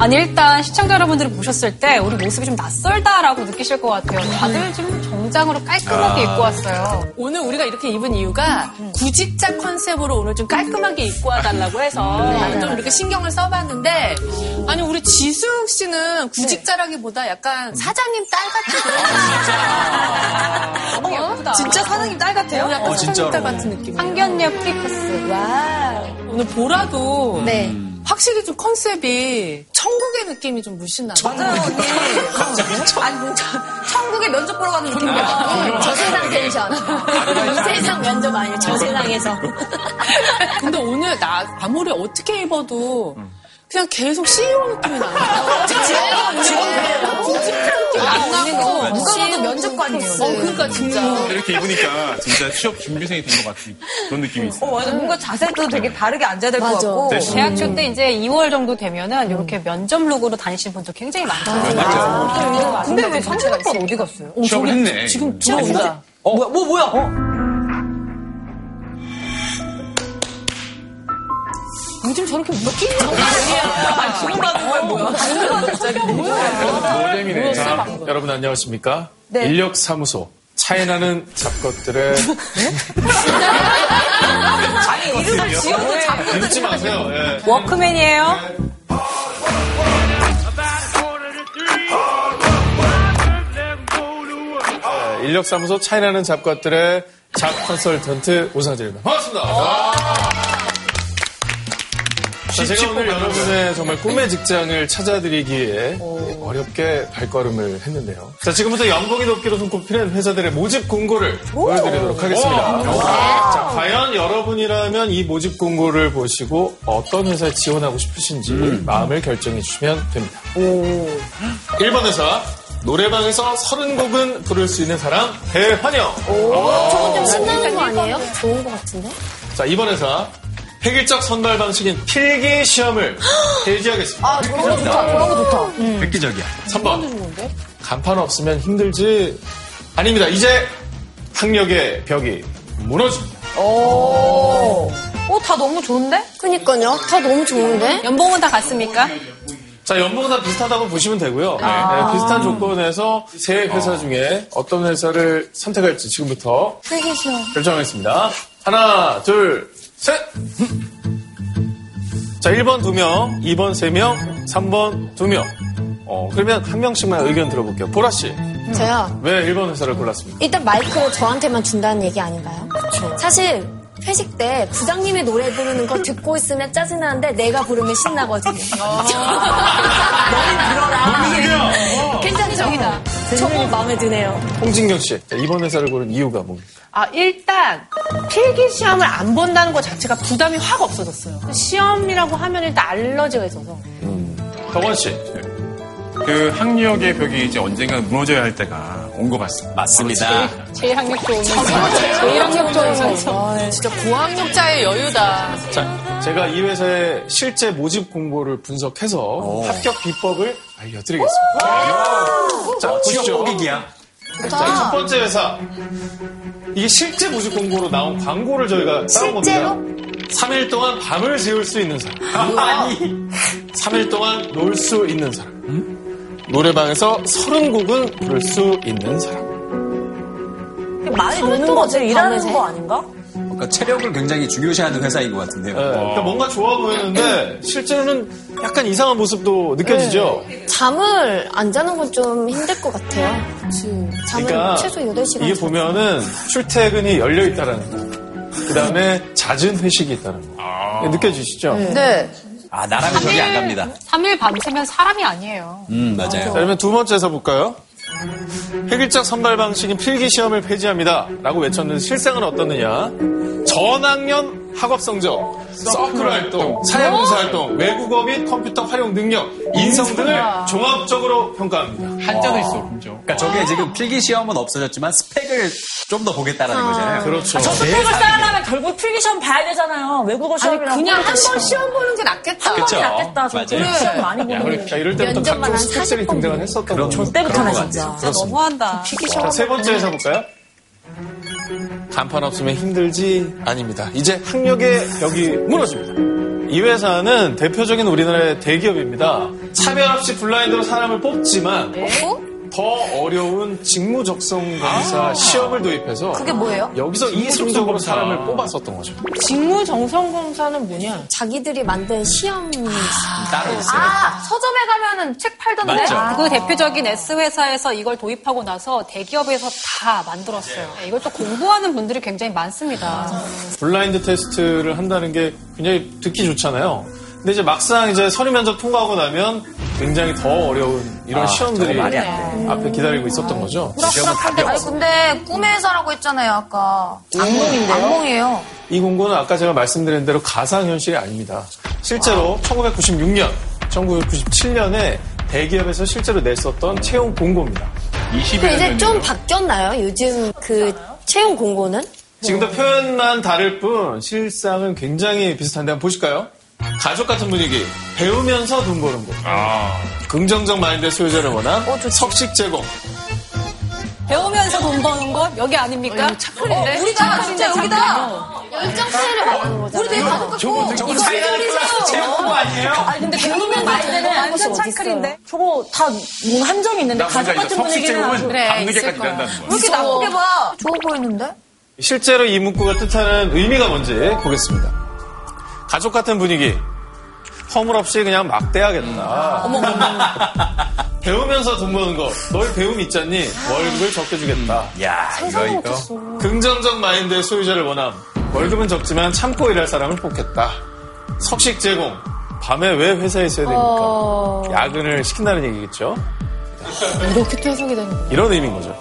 아니 일단 시청자 여러분들이 보셨을 때 우리 모습이 좀 낯설다라고 느끼실 것 같아요. 다들 좀 정장으로 깔끔하게 입고 왔어요. 오늘 우리가 이렇게 입은 이유가 구직자 컨셉으로 오늘 좀 깔끔하게 입고 와달라고 해서 나는 좀 이렇게 신경을 써봤는데 아니 우리 지숙 씨는 구직자라기보다 약간 사장님 딸 같은 그런 너무 예쁘다. 진짜 사장님 딸 같아요? 어, 약간 어, 사장님 진짜로. 딸 같은 느낌. 상견례 free pass. 와 오늘 보라도 네. 확실히 좀 컨셉이 천국의 느낌이 좀 물씬 나요. 맞아요, 언니. 아니, 저- 천국에 면접 보러 가는 느낌이야. 저 세상 텐션. 이 세상 면접 아니에요. 저 세상에서. 근데 오늘 나 아무리 어떻게 입어도 그냥 계속 CEO 느낌이 나요. 지금 구직자 느낌이 안 나고 누가 봐도 면접관이에요. 어, 그러니까 진짜. 이렇게 입으니까 진짜 취업 준비생이 된 것 같은 그런 느낌이 있어요. 어, 맞아. 뭔가 자세도 되게 바르게 앉아야 될것 맞아. 같고. 네. 대학교 때 이제 2월 정도 되면은 이렇게 면접 룩으로 다니시는 분들 굉장히 많거든요. 맞아. 근데 왜 상대학번 어디 갔어요? 취업을 했네. 지금 들어온다. 어, 뭐야, 뭐, 뭐야? 어? 요즘 저렇게 웃기는 거 아니야. 지금 가는 거야, 뭐야? 노잼이네. 자, 여러분 안녕하십니까? 네. 인력사무소. 차이나는 잡것들의 아니, 이름을 지어도 자꾸. 잊지 마세요. 예. 워크맨이에요. 예, 인력사무소 차이나는 잡것들의 잡 컨설턴트 오상재입니다. 반갑습니다. 자, 제가 오늘 여러분의 정말 꿈의 직장을 찾아드리기에 어렵게 발걸음을 했는데요. 자, 지금부터 연봉이 높기로 손꼽히는 회사들의 모집 공고를 보여드리도록 하겠습니다. 자, 과연 여러분이라면 이 모집 공고를 보시고 어떤 회사에 지원하고 싶으신지 마음을 결정해 주시면 됩니다. 1번 회사. 노래방에서 30곡은 부를 수 있는 사람 대환영. 저건 좀 신나는 거 아니에요? 좋은 거 같은데? 자, 2번 회사. 획일적 선발 방식인 필기 시험을 폐지하겠습니다. 아, 그런 거 좋다. 그런 거 좋다. 획기적이야. 3번. 간판 없으면 힘들지. 아닙니다. 이제 학력의 벽이 무너집니다. 오. 어, 다 너무 좋은데? 그니까요. 다 너무 좋은데? 연봉은 다 같습니까? 자, 연봉은 다 비슷하다고 보시면 되고요. 네, 비슷한 조건에서 세 회사 중에 어떤 회사를 선택할지 지금부터 결정하겠습니다. 하나, 둘, 셋! 자, 1번 2명, 2번 3명, 3번 2명. 어, 그러면 한 명씩만 의견 들어볼게요. 보라 씨, 저요. 왜 1번 회사를 골랐습니까? 일단 마이크를 저한테만 준다는 얘기 아닌가요? 사실 회식 때 부장님의 노래 부르는 거 듣고 있으면 짜증나는데 내가 부르면 신나거든요. 너는 들어라. 괜찮죠? 저거 마음에 드네요. 홍진경 씨, 자, 이번 회사를 고른 이유가 뭡니까? 아, 일단 필기 시험을 안 본다는 것 자체가 부담이 확 없어졌어요. 시험이라고 하면 일단 알러지가 있어서. 덕원 씨, 그 학력의 벽이 이제 언젠가 무너져야 할 때가 온 것 같습니다. 맞습니다. 제일 학력 좋은 회사. 제일 학력 좋은. 아, 진짜 고학력자의 여유다. 자, 제가 이 회사의 실제 모집 공고를 분석해서 합격 비법을 알려드리겠습니다. 자, 보시죠. 호기기야. 자, 첫 번째 회사. 이게 실제 모집 공고로 나온 광고를 저희가 따온 겁니다. 3일 동안 밤을 새울 수 있는 사람. 아니. 3일 동안 놀 수 있는 사람. 노래방에서 30곡은 부를 수 있는 사람. 많이 노는 거지. 일하는 거 아닌가? 그러니까 체력을 굉장히 중요시하는 회사인 것 같은데요. 네, 그러니까 뭔가 좋아 보이는데 실제로는 약간 이상한 모습도 느껴지죠? 잠을 안 자는 건 좀 힘들 것 같아요. 잠은 그러니까 최소 8시간. 이게 보면은 출퇴근이 열려 있다라는 거. 그 다음에 잦은 회식이 있다는 거. 이게 느껴지시죠? 네. 아, 나라면 저기 안 갑니다. 3일 밤새면 사람이 아니에요. 음, 맞아요. 자, 그러면 두 번째 에서 볼까요? 획일적 선발 방식인 필기 시험을 폐지합니다. 라고 외쳤는데 실상은 어떻느냐? 전학년 학업 성적, 서클 활동, 사회봉사 활동, 외국어 및 컴퓨터 활용 능력, 인성 등을 종합적으로 평가합니다. 한자도 있어, 그죠? 그러니까 저게 지금 필기 시험은 없어졌지만 스펙을 좀 더 보겠다라는 거잖아요. 그렇죠. 저 스펙을 쌓으려면 결국 필기 시험 봐야 되잖아요. 외국어 시험이랑. 그냥 한 번 시험 보는 게 낫겠다. 그쵸? 낫겠다. 저 맞아요. 그런 시험 많이 보는 거. 자, 이럴 때부터 각종 한 40번 등장을 했었던 거죠. 그런 것 진짜. 진짜 너무한다. 자, 세 번째 에서 볼까요? 간판 없으면 힘들지? 아닙니다. 이제 학력의 벽이 무너집니다. 이 회사는 대표적인 우리나라의 대기업입니다. 차별 없이 블라인드로 사람을 뽑지만 더 어려운 직무 적성 검사 시험을 도입해서 그게 뭐예요? 여기서 이중적으로 사람을 뽑았었던 거죠. 직무 정성 검사는 뭐냐? 자기들이 만든 시험 따로 있어요. 아, 서점에 가면은 책 팔던데. 맞죠. 아. 그 대표적인 S회사에서 이걸 도입하고 나서 대기업에서 다 만들었어요. 네, 이걸 또 공부하는 분들이 굉장히 많습니다. 블라인드 테스트를 한다는 게 굉장히 듣기 좋잖아요. 근데 이제 막상 이제 서류 면접 통과하고 나면 굉장히 더 어려운 이런 아, 시험들이 말이 안 앞에 기다리고 있었던 거죠. 꾸락꾸락한데. 아니, 근데 꿈의 회사라고 했잖아요, 아까. 악몽인데요? 악몽이에요. 이 공고는 아까 제가 말씀드린 대로 가상현실이 아닙니다. 실제로 1996년, 1997년에 대기업에서 실제로 냈었던 채용 공고입니다. 20여 근데 이제 년좀 바뀌었나요? 요즘 그 채용 공고는? 지금 도 표현만 다를 뿐 실상은 굉장히 비슷한데 한번 보실까요? 가족 같은 분위기, 배우면서 돈 버는 거. 아, 긍정적 마인드의 소유자를 원한 석식 제공. 배우면서 돈 버는 것 여기 아닙니까? 어, 우리가 진짜 여기다. 열정 차이를 말하는 거잖아요. 우리 되게 가족 같고. 있어요. 채용 공고 아니에요? 아니 근데 배우면 말대는 완전 차클인데. 저거 다 뭔가 한 점이 있는데 나 가족 같은 분위기는 그래, 밤늦게까지 있을 거야. 일한다는 왜 거야. 이렇게 나쁘게 봐? 좋아 보이는데? 실제로 이 문구가 뜻하는 의미가 뭔지 보겠습니다. 가족 같은 분위기. 허물없이 그냥 막대하겠다. 배우면서 돈 버는 거. 널 배움 있잖니? 월급을 적게 주겠다. 야, 이거, 이거. 긍정적 마인드의 소유자를 원함. 월급은 적지만 참고 일할 사람을 뽑겠다. 석식 제공. 밤에 왜 회사에 있어야 됩니까? 야근을 시킨다는 얘기겠죠? 이렇게 또 해석이 되는 거예요. 이런 의미인 거죠.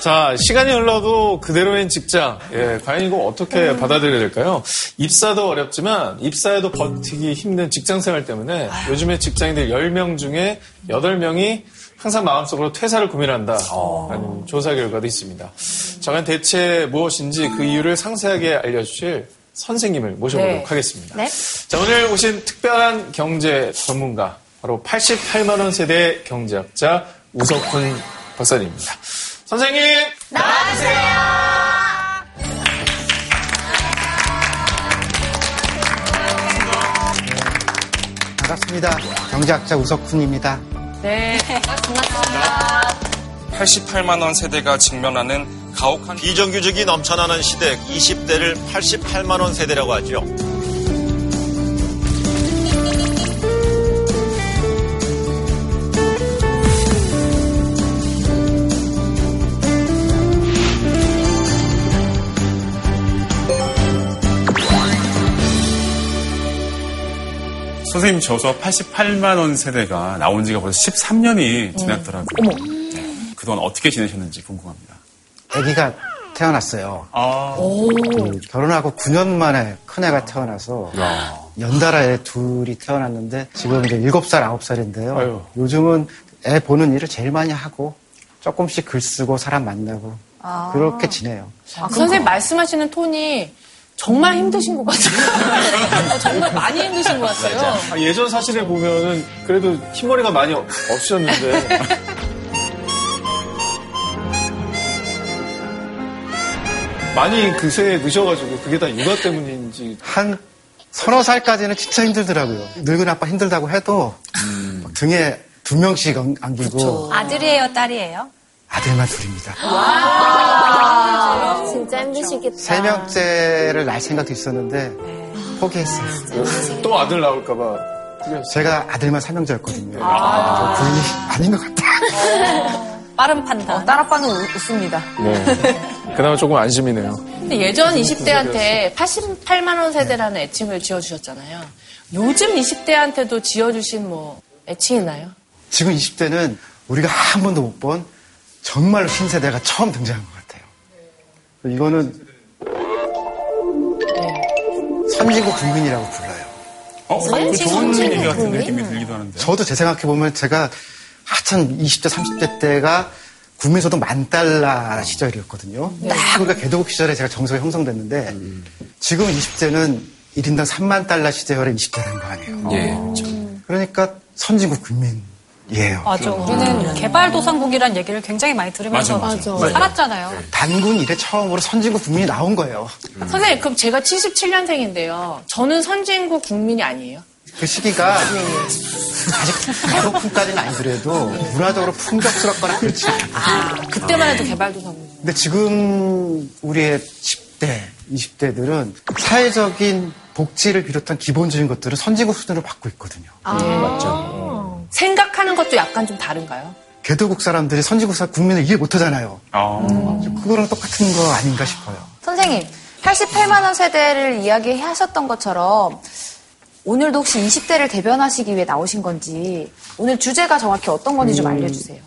자, 시간이 흘러도 그대로인 직장. 예, 과연 이거 어떻게 받아들여야 될까요? 입사도 어렵지만 입사에도 버티기 힘든 직장 생활 때문에 요즘에 직장인들 10명 중에 8명이 항상 마음속으로 퇴사를 고민한다. 라는 조사 결과도 있습니다. 자, 과연 대체 무엇인지 그 이유를 상세하게 알려주실 선생님을 모셔보도록 네. 하겠습니다. 네. 자, 오늘 오신 특별한 경제 전문가, 바로 88만원 세대 경제학자 우석훈 박사님입니다. 선생님! 반갑습니다. 경제학자 우석훈입니다. 네. 88만 원 세대가 직면하는 가혹한 비정규직이 넘쳐나는 시대 20대를 88만 원 세대라고 하죠. 선생님 저서 88만 원 세대가 나온 지가 벌써 13년이 지났더라고요. 네. 그동안 어떻게 지내셨는지 궁금합니다. 아기가 태어났어요. 아, 그 결혼하고 9년 만에 큰애가 태어나서 연달아 애 둘이 태어났는데 지금 이제 7살, 9살인데요. 아유. 요즘은 애 보는 일을 제일 많이 하고 조금씩 글 쓰고 사람 만나고 그렇게 지내요. 아, 선생님 말씀하시는 톤이 정말 힘드신 것 같아요. 정말 많이 힘드신 것 같아요. 아, 예전 사진을 보면은 그래도 흰머리가 많이 없- 없으셨는데. 많이 그새 늦어가지고 그게 다 육아 때문인지. 한 서너 살까지는 진짜 힘들더라고요. 늙은 아빠 힘들다고 해도 막 등에 두 명씩 안- 안기고 아들이에요, 딸이에요? 아들만 둘입니다. 진짜 힘드시겠다. 세 명째를 낳을 생각도 있었는데 포기했어요. 또 아들 나올까봐. 제가 아들만 삼형제였거든요. 부인이 아닌 것 같다. 빠른 판단. 딸 아빠는 우- 웃습니다. 네. 그나마 조금 안심이네요. 근데 예전 20대한테 88만 원 세대라는 애칭을 지어주셨잖아요. 요즘 20대한테도 지어주신 뭐 애칭 있나요? 지금 20대는 우리가 한 번도 못본 정말로 신세대가 처음 등장한 것 같아요. 이거는 선진국 국민이라고 불러요. 어, 그 좋은 선진국 얘기 같은 국민? 느낌이 들기도 하는데. 저도 제 생각해 보면 제가 하여튼 20대, 30대 때가 국민소득 만 달러 시절이었거든요. 딱 그러니까 개도국 시절에 제가 정서가 형성됐는데 지금 20대는 1인당 3만 달러 시절의 20대라는 거 아니에요. 예. 그러니까 선진국 국민. 예요. 맞아. 우리는 개발도상국이란 얘기를 굉장히 많이 들으면서 맞아, 맞아. 살았잖아요. 단군 이래 처음으로 선진국 국민이 나온 거예요. 선생님, 그럼 제가 77년생인데요. 저는 선진국 국민이 아니에요? 그 시기가 아직 배고픔까지는 아니더라도 문화적으로 풍족스럽거나 그렇지. 아, 그때만 해도 개발도상국. 근데 지금 우리의 10대, 20대들은 사회적인 복지를 비롯한 기본적인 것들은 선진국 수준으로 받고 있거든요. 생각하는 것도 약간 좀 다른가요? 개도국 사람들이 선진국 사 국민을 이해 못하잖아요. 아, 그거랑 똑같은 거 아닌가 싶어요. 선생님, 88만 원 세대를 이야기하셨던 것처럼 오늘도 혹시 20대를 대변하시기 위해 나오신 건지 오늘 주제가 정확히 어떤 건지 좀 알려주세요.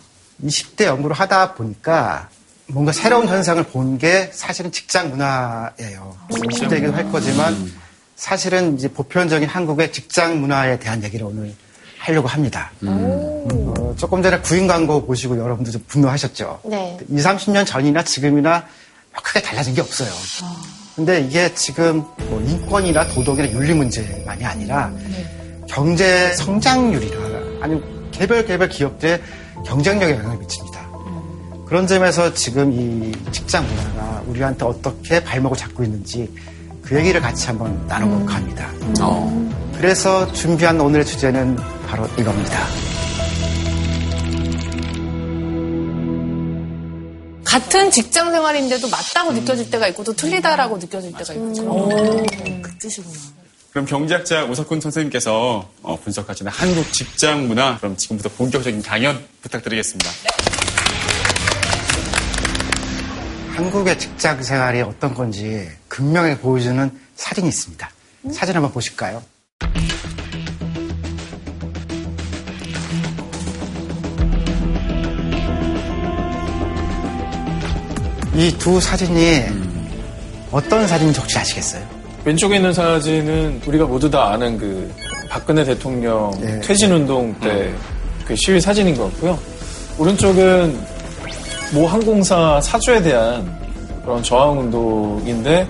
20대 연구를 하다 보니까 뭔가 새로운 현상을 본 게 사실은 직장 문화예요. 20대 얘기도 할 거지만 사실은 이제 보편적인 한국의 직장 문화에 대한 얘기를 오늘 하려고 합니다. 어, 조금 전에 구인 광고 보시고 여러분들 좀 분노하셨죠? 네. 20, 30년 전이나 지금이나 크게 달라진 게 없어요. 근데 이게 지금 뭐 인권이나 도덕이나 윤리 문제만이 아니라 경제 성장률이나 아니면 개별 개별 기업들의 경쟁력에 영향을 미칩니다. 그런 점에서 지금 이 직장 문화가 우리한테 어떻게 발목을 잡고 있는지 그 얘기를 같이 한번 나눠볼까 합니다. 그래서 준비한 오늘의 주제는 바로 이겁니다. 같은 직장 생활인데도 맞다고 느껴질 때가 있고 또 틀리다라고 느껴질 때가 있고. 오, 그 뜻이구나. 그럼 경제학자 우석훈 선생님께서 어, 분석하시는 한국 직장 문화 그럼 지금부터 본격적인 강연 부탁드리겠습니다. 한국의 직장 생활이 어떤 건지 극명하게 보여주는 사진이 있습니다. 사진 한번 보실까요? 이 두 사진이 어떤 사진인지 혹시 아시겠어요? 왼쪽에 있는 사진은 우리가 모두 다 아는 그 박근혜 대통령 네. 퇴진운동 때 그 시위 사진인 것 같고요. 오른쪽은 모 항공사 사주에 대한 그런 저항운동인데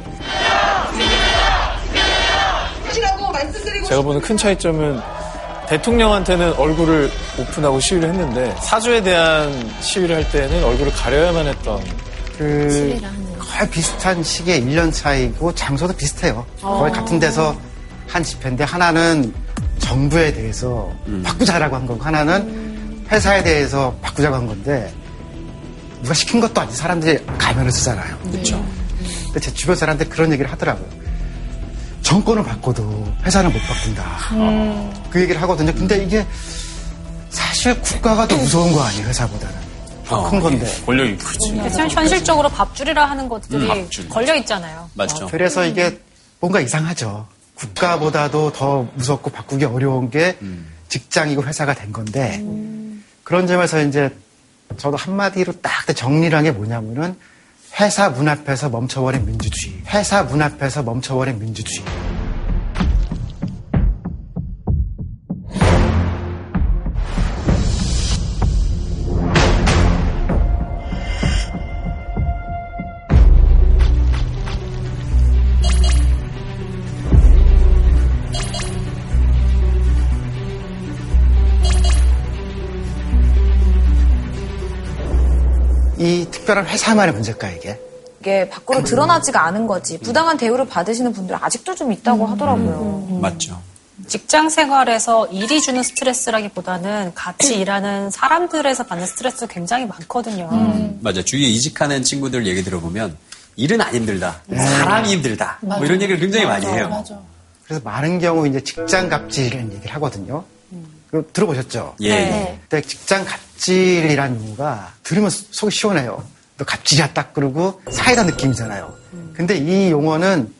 제가 보는 큰 차이점은 대통령한테는 얼굴을 오픈하고 시위를 했는데 사주에 대한 시위를 할 때는 얼굴을 가려야만 했던 그 거의 비슷한 시기에 1년 차이고 장소도 비슷해요. 거의 같은 데서 한 집회인데 하나는 정부에 대해서 바꾸자라고 한 거고 하나는 회사에 대해서 바꾸자고 한 건데 누가 시킨 것도 아니지 사람들이 가면을 쓰잖아요. 그렇죠. 근데 제 주변 사람들 그런 얘기를 하더라고요. 정권을 바꿔도 회사는 못 바꾼다. 그 얘기를 하거든요. 근데 이게 사실 국가가 더 무서운 거 아니에요 회사보다는. 더큰 건데. 권력이 그렇지. 참 현실적으로 밥줄이라 하는 것들이 밥줄. 걸려 있잖아요. 맞죠. 그래서 이게 뭔가 이상하죠. 국가보다도 더 무섭고 바꾸기 어려운 게 직장이고 회사가 된 건데 그런 점에서 이제 저도 한마디로 딱 정리를 한 게 뭐냐면은 회사 문 앞에서 멈춰버린 민주주의. 회사 문 앞에서 멈춰버린 민주주의. 특별한 회사만의 문제일까 이게? 이게 밖으로 드러나지가 않은 거지. 부당한 대우를 받으시는 분들 아직도 좀 있다고 하더라고요. 맞죠. 직장 생활에서 일이 주는 스트레스라기보다는 같이 일하는 사람들에서 받는 스트레스 굉장히 많거든요. 맞아. 주위에 이직하는 친구들 얘기 들어보면 일은 안 힘들다. 사람이 힘들다. 뭐 이런 얘기를 굉장히 많이 해요. 그래서 많은 경우 이제 직장 갑질이라는 얘기를 하거든요. 들어보셨죠? 예. 네. 근데 직장 갑질이라는 용어가 들으면 속이 시원해요. 너 갑질이야 딱 그러고 사이다 느낌이잖아요. 근데 이 용어는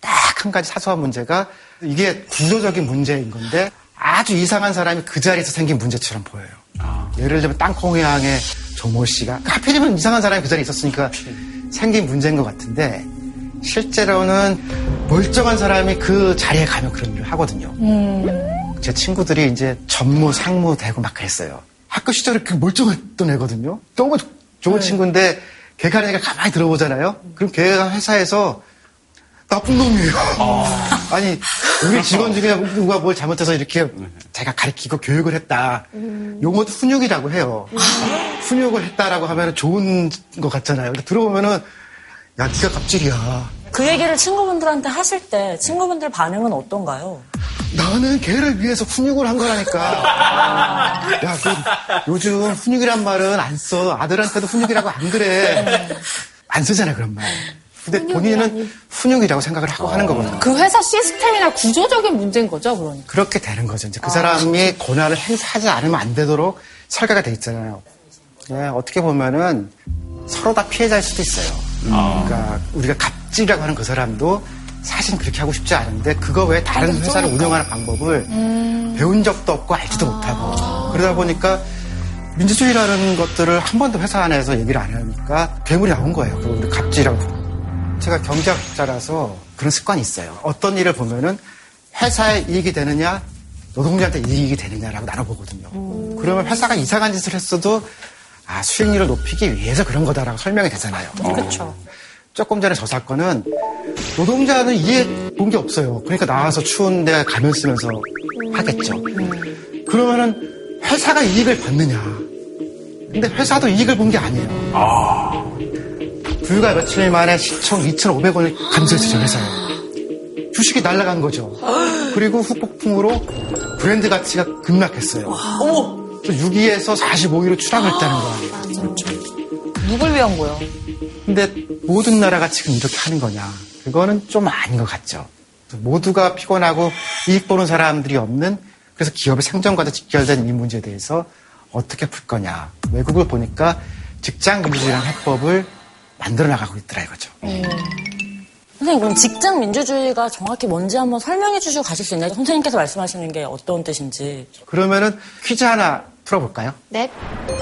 딱 한 가지 사소한 문제가 이게 구조적인 문제인 건데 아주 이상한 사람이 그 자리에서 생긴 문제처럼 보여요. 예를 들면 땅콩회항의 조모 씨가 하필이면 이상한 사람이 그 자리에 있었으니까 생긴 문제인 것 같은데 실제로는 멀쩡한 사람이 그 자리에 가면 그런 일을 하거든요. 제 친구들이 이제 전무, 상무 되고 막 그랬어요. 학교 시절에 그 멀쩡했던 애거든요. 너무 좋은 친구인데 걔가 하니까 가만히 들어보잖아요. 그럼 걔가 회사에서 나쁜 놈이에요. 아 니, 우리 직원 중에 누가 뭘 잘못해서 이렇게 제가 가르치고 교육을 했다. 용어도 훈육이라고 해요. 훈육을 했다라고 하면 좋은 것 같잖아요. 근데 들어보면은, 야, 네가 갑질이야. 그 얘기를 친구분들한테 하실 때 친구분들 반응은 어떤가요? 나는 걔를 위해서 훈육을 한 거라니까. 야, 그, 요즘 훈육이란 말은 안 써. 아들한테도 훈육이라고 안 그래. 안 쓰잖아, 그런 말. 근데 본인은 훈육이라고 생각을 하고 하는 거거든요. 그 회사 시스템이나 구조적인 문제인 거죠, 그러니까. 그렇게 되는 거죠. 이제 그 사람이 권한을 행사하지 않으면 안 되도록 설계가 돼 있잖아요. 네, 어떻게 보면은 서로 다 피해자일 수도 있어요. 그러니까 우리가 갑질이라고 하는 그 사람도 사실 그렇게 하고 싶지 않은데 그거 외에 다른 회사를 운영하는 방법을 배운 적도 없고 알지도 못하고 그러다 보니까 민주주의라는 것들을 한 번도 회사 안에서 얘기를 안 하니까 괴물이 나온 거예요. 그걸 우리 갑질이라고. 제가 경제학자라서 그런 습관이 있어요. 어떤 일을 보면은 회사에 이익이 되느냐 노동자한테 이익이 되느냐라고 나눠보거든요. 그러면 회사가 이상한 짓을 했어도 아, 수익률을 높이기 위해서 그런 거다라고 설명이 되잖아요. 그렇죠. 조금 전에 저 사건은 노동자는 이해 본 게 없어요. 그러니까 나와서 추운데 가면 쓰면서 하겠죠. 그러면은 회사가 이익을 받느냐. 근데 회사도 이익을 본 게 아니에요. 불과 며칠 만에 시총 2,500원을 감소했어요, 회사에. 주식이 날아간 거죠. 그리고 후폭풍으로 브랜드 가치가 급락했어요. 어머! 6위에서 45위로 추락했다는 거예요. 누굴 위한 거예요? 근데 모든 나라가 지금 이렇게 하는 거냐? 그거는 좀 아닌 것 같죠. 모두가 피곤하고 이익 보는 사람들이 없는 그래서 기업의 생존과도 직결된 이 문제에 대해서 어떻게 풀 거냐? 외국을 보니까 직장 민주주의라는 해법을 만들어 나가고 있더라 이거죠. 선생님 그럼 직장 민주주의가 정확히 뭔지 한번 설명해 주시고 가실 수 있나요? 선생님께서 말씀하시는 게 어떤 뜻인지. 그러면은 퀴즈 하나 풀어볼까요? 네.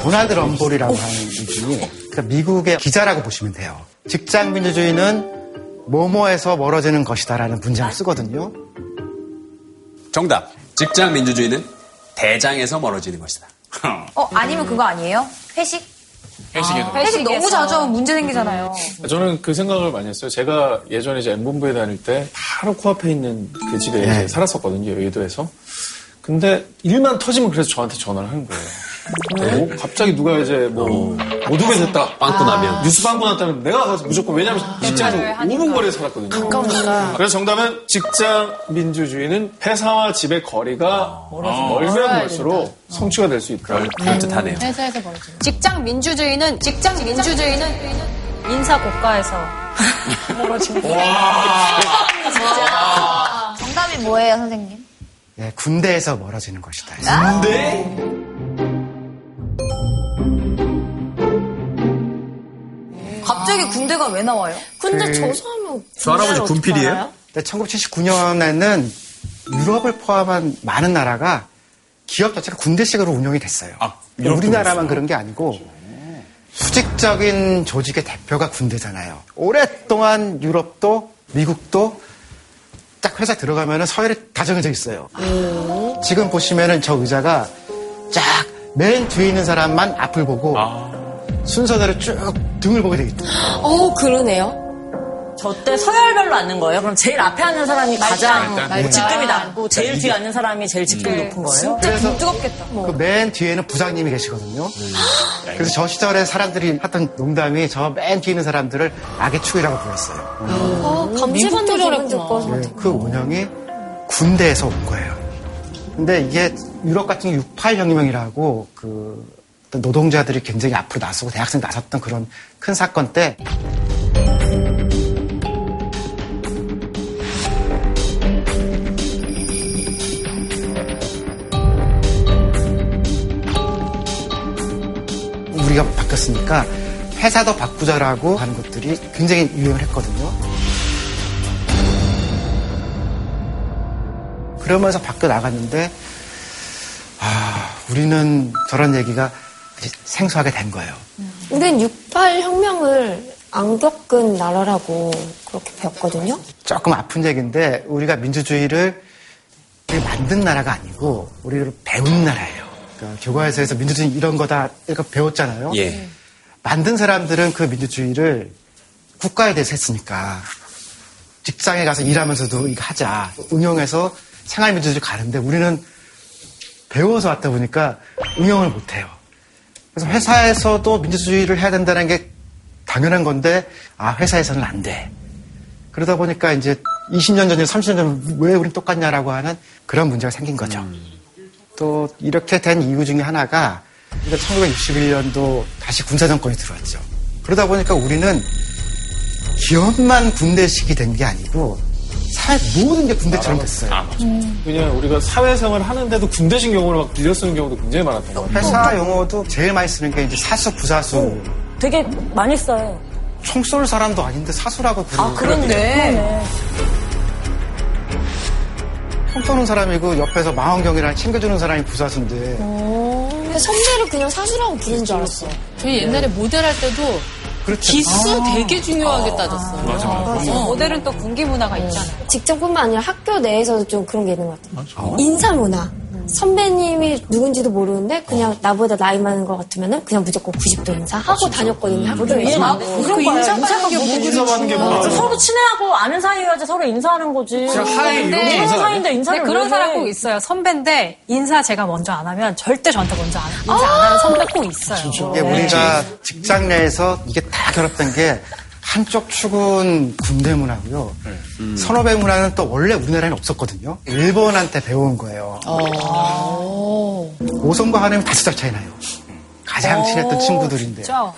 도널드 럼볼이라고 하는 이분이 그러니까 미국의 기자라고 보시면 돼요. 직장 민주주의는 뭐뭐에서 멀어지는 것이다라는 문장을 쓰거든요. 정답. 직장 민주주의는 대장에서 멀어지는 것이다. 어, 아니면 그거 아니에요? 회식? 회식에도. 회식 너무 자주 하면 문제 생기잖아요. 저는 그 생각을 많이 했어요. 제가 예전에 이제 M본부에 다닐 때 바로 코앞에 있는 그 집에 네. 살았었거든요. 여의도에서. 근데 일만 터지면 그래서 저한테 전화를 하는 거예요. 뭐 갑자기 누가 이제 뭐 모두가 됐다. 빵꾸 나면. 뉴스 빵꾸 났다면 내가 가서 무조건 왜냐면 직장에서 5분 거리에 살았거든요. 가까우니까. 그래서 정답은 직장 민주주의는 회사와 집의 거리가 멀면 멀수록 성취가 될 수 있다. 그럴 듯하네요. 회사에서 벌어지는. 직장 민주주의는, 직장 민주주의는 인사 고가에서 벌어지는. 정답이 뭐예요, 선생님? 예, 군대에서 멀어지는 것이다. 갑자기 군대가 왜 나와요? 근데 그- 저소하면 저 할아버지 군필이에요? 근데 1979년에는 유럽을 포함한 많은 나라가 기업 자체가 군대식으로 운영이 됐어요. 아, 우리나라만 그랬어요? 그런 게 아니고 수직적인 조직의 대표가 군대잖아요. 오랫동안 유럽도 미국도 딱 회사 들어가면은 서열이 다 정해져 있어요. 지금 보시면은 저 의자가 쫙 맨 뒤에 있는 사람만 앞을 보고 순서대로 쭉 등을 보게 돼 있다. 어, 그러네요. 저 때 서열별로 앉는 거예요? 그럼 제일 앞에 앉는 사람이 가장 말단. 뭐 직급이 낮고 제일 뒤에 앉는 사람이 제일 직급이 높은 거예요? 그래서 뜨겁겠다. 그맨 뒤에는 부장님이 계시거든요. 그래서 저 시절에 사람들이 했던 농담이 저 맨 뒤에 있는 사람들을 악의 축이라고 불렀어요. 어, 감시받는 기분 듣고. 네, 그 운영이 군대에서 온 거예요. 근데 이게 유럽 같은 게 68혁명이라고 그 어떤 노동자들이 굉장히 앞으로 나서고 대학생 나섰던 그런 큰 사건 때 우리가 바뀌었으니까 회사도 바꾸자라고 하는 것들이 굉장히 유행을 했거든요. 그러면서 바뀌어 나갔는데 아 우리는 저런 얘기가 생소하게 된 거예요. 우린 68 혁명을 안 겪은 나라라고 그렇게 배웠거든요. 조금 아픈 얘기인데 우리가 민주주의를 만든 나라가 아니고 우리를 배운 나라예요. 그러니까 교과서에서 민주주의 이런 거다 이렇게 배웠잖아요. 직장에 가서 일하면서도 이거 하자. 응용해서 생활민주주의 가는데 우리는 배워서 왔다 보니까 응용을 못해요. 그래서 회사에서도 민주주의를 해야 된다는 게 당연한 건데, 아, 회사에서는 안 돼. 그러다 보니까 이제 20년 전이나 30년 전 왜 우린 똑같냐라고 하는 그런 문제가 생긴 거죠. 또 이렇게 된 이유 중에 하나가 1961년도 다시 군사정권이 들어왔죠. 그러다 보니까 우리는 기업만 군대식이 된 게 아니고 사회 모든 게 군대처럼 됐어요. 그냥 우리가 사회생활 하는데도 군대식 용어를 막 빌려 쓰는 경우도 굉장히 많았던 것 같아요. 회사 용어도 제일 많이 쓰는 게 이제 사수, 부사수. 되게 많이 써요. 총 쏠 사람도 아닌데 사수라고 부르고. 아, 그런데. 총 쏘는 사람이고 옆에서 망원경이랑 챙겨주는 사람이 부사수인데. 근데 선배를 그냥 사수라고 부르는 줄 알았어. 저희 옛날에 모델 할 때도 그렇죠. 기수 되게 중요하게 따졌어요. 맞아, 맞아. 어, 모델은 또 군기 문화가 있잖아요. 직장뿐만 아니라 학교 내에서도 좀 그런 게 있는 것 같아요. 인사 문화. 선배님이 누군지도 모르는데 그냥 나보다 나이 많은 것 같으면은 그냥 무조건 90도 인사 하고 다녔거든요. 학교에서. 그 인사받는 게 뭐지? 인사받는 게 뭐야? 서로 친해하고 아는 사이여야지 서로 인사하는 거지. 하이 이런? 사이인데 인사를 근데 그런 왜 사람 해? 꼭 있어요. 선배인데 인사 제가 먼저 안 하면 절대 저한테 먼저 안, 인사 안 하는 선배 꼭 있어요. 이게 우리가 직장 내에서 이게 다 결합된 게 한쪽 축은 군대 문화고요. 선후배 문화는 또 원래 우리나라에는 없었거든요. 일본한테 배운 거예요. 오성과 한해면 다섯 살 차이 나요. 가장 친했던 친구들인데. 진짜.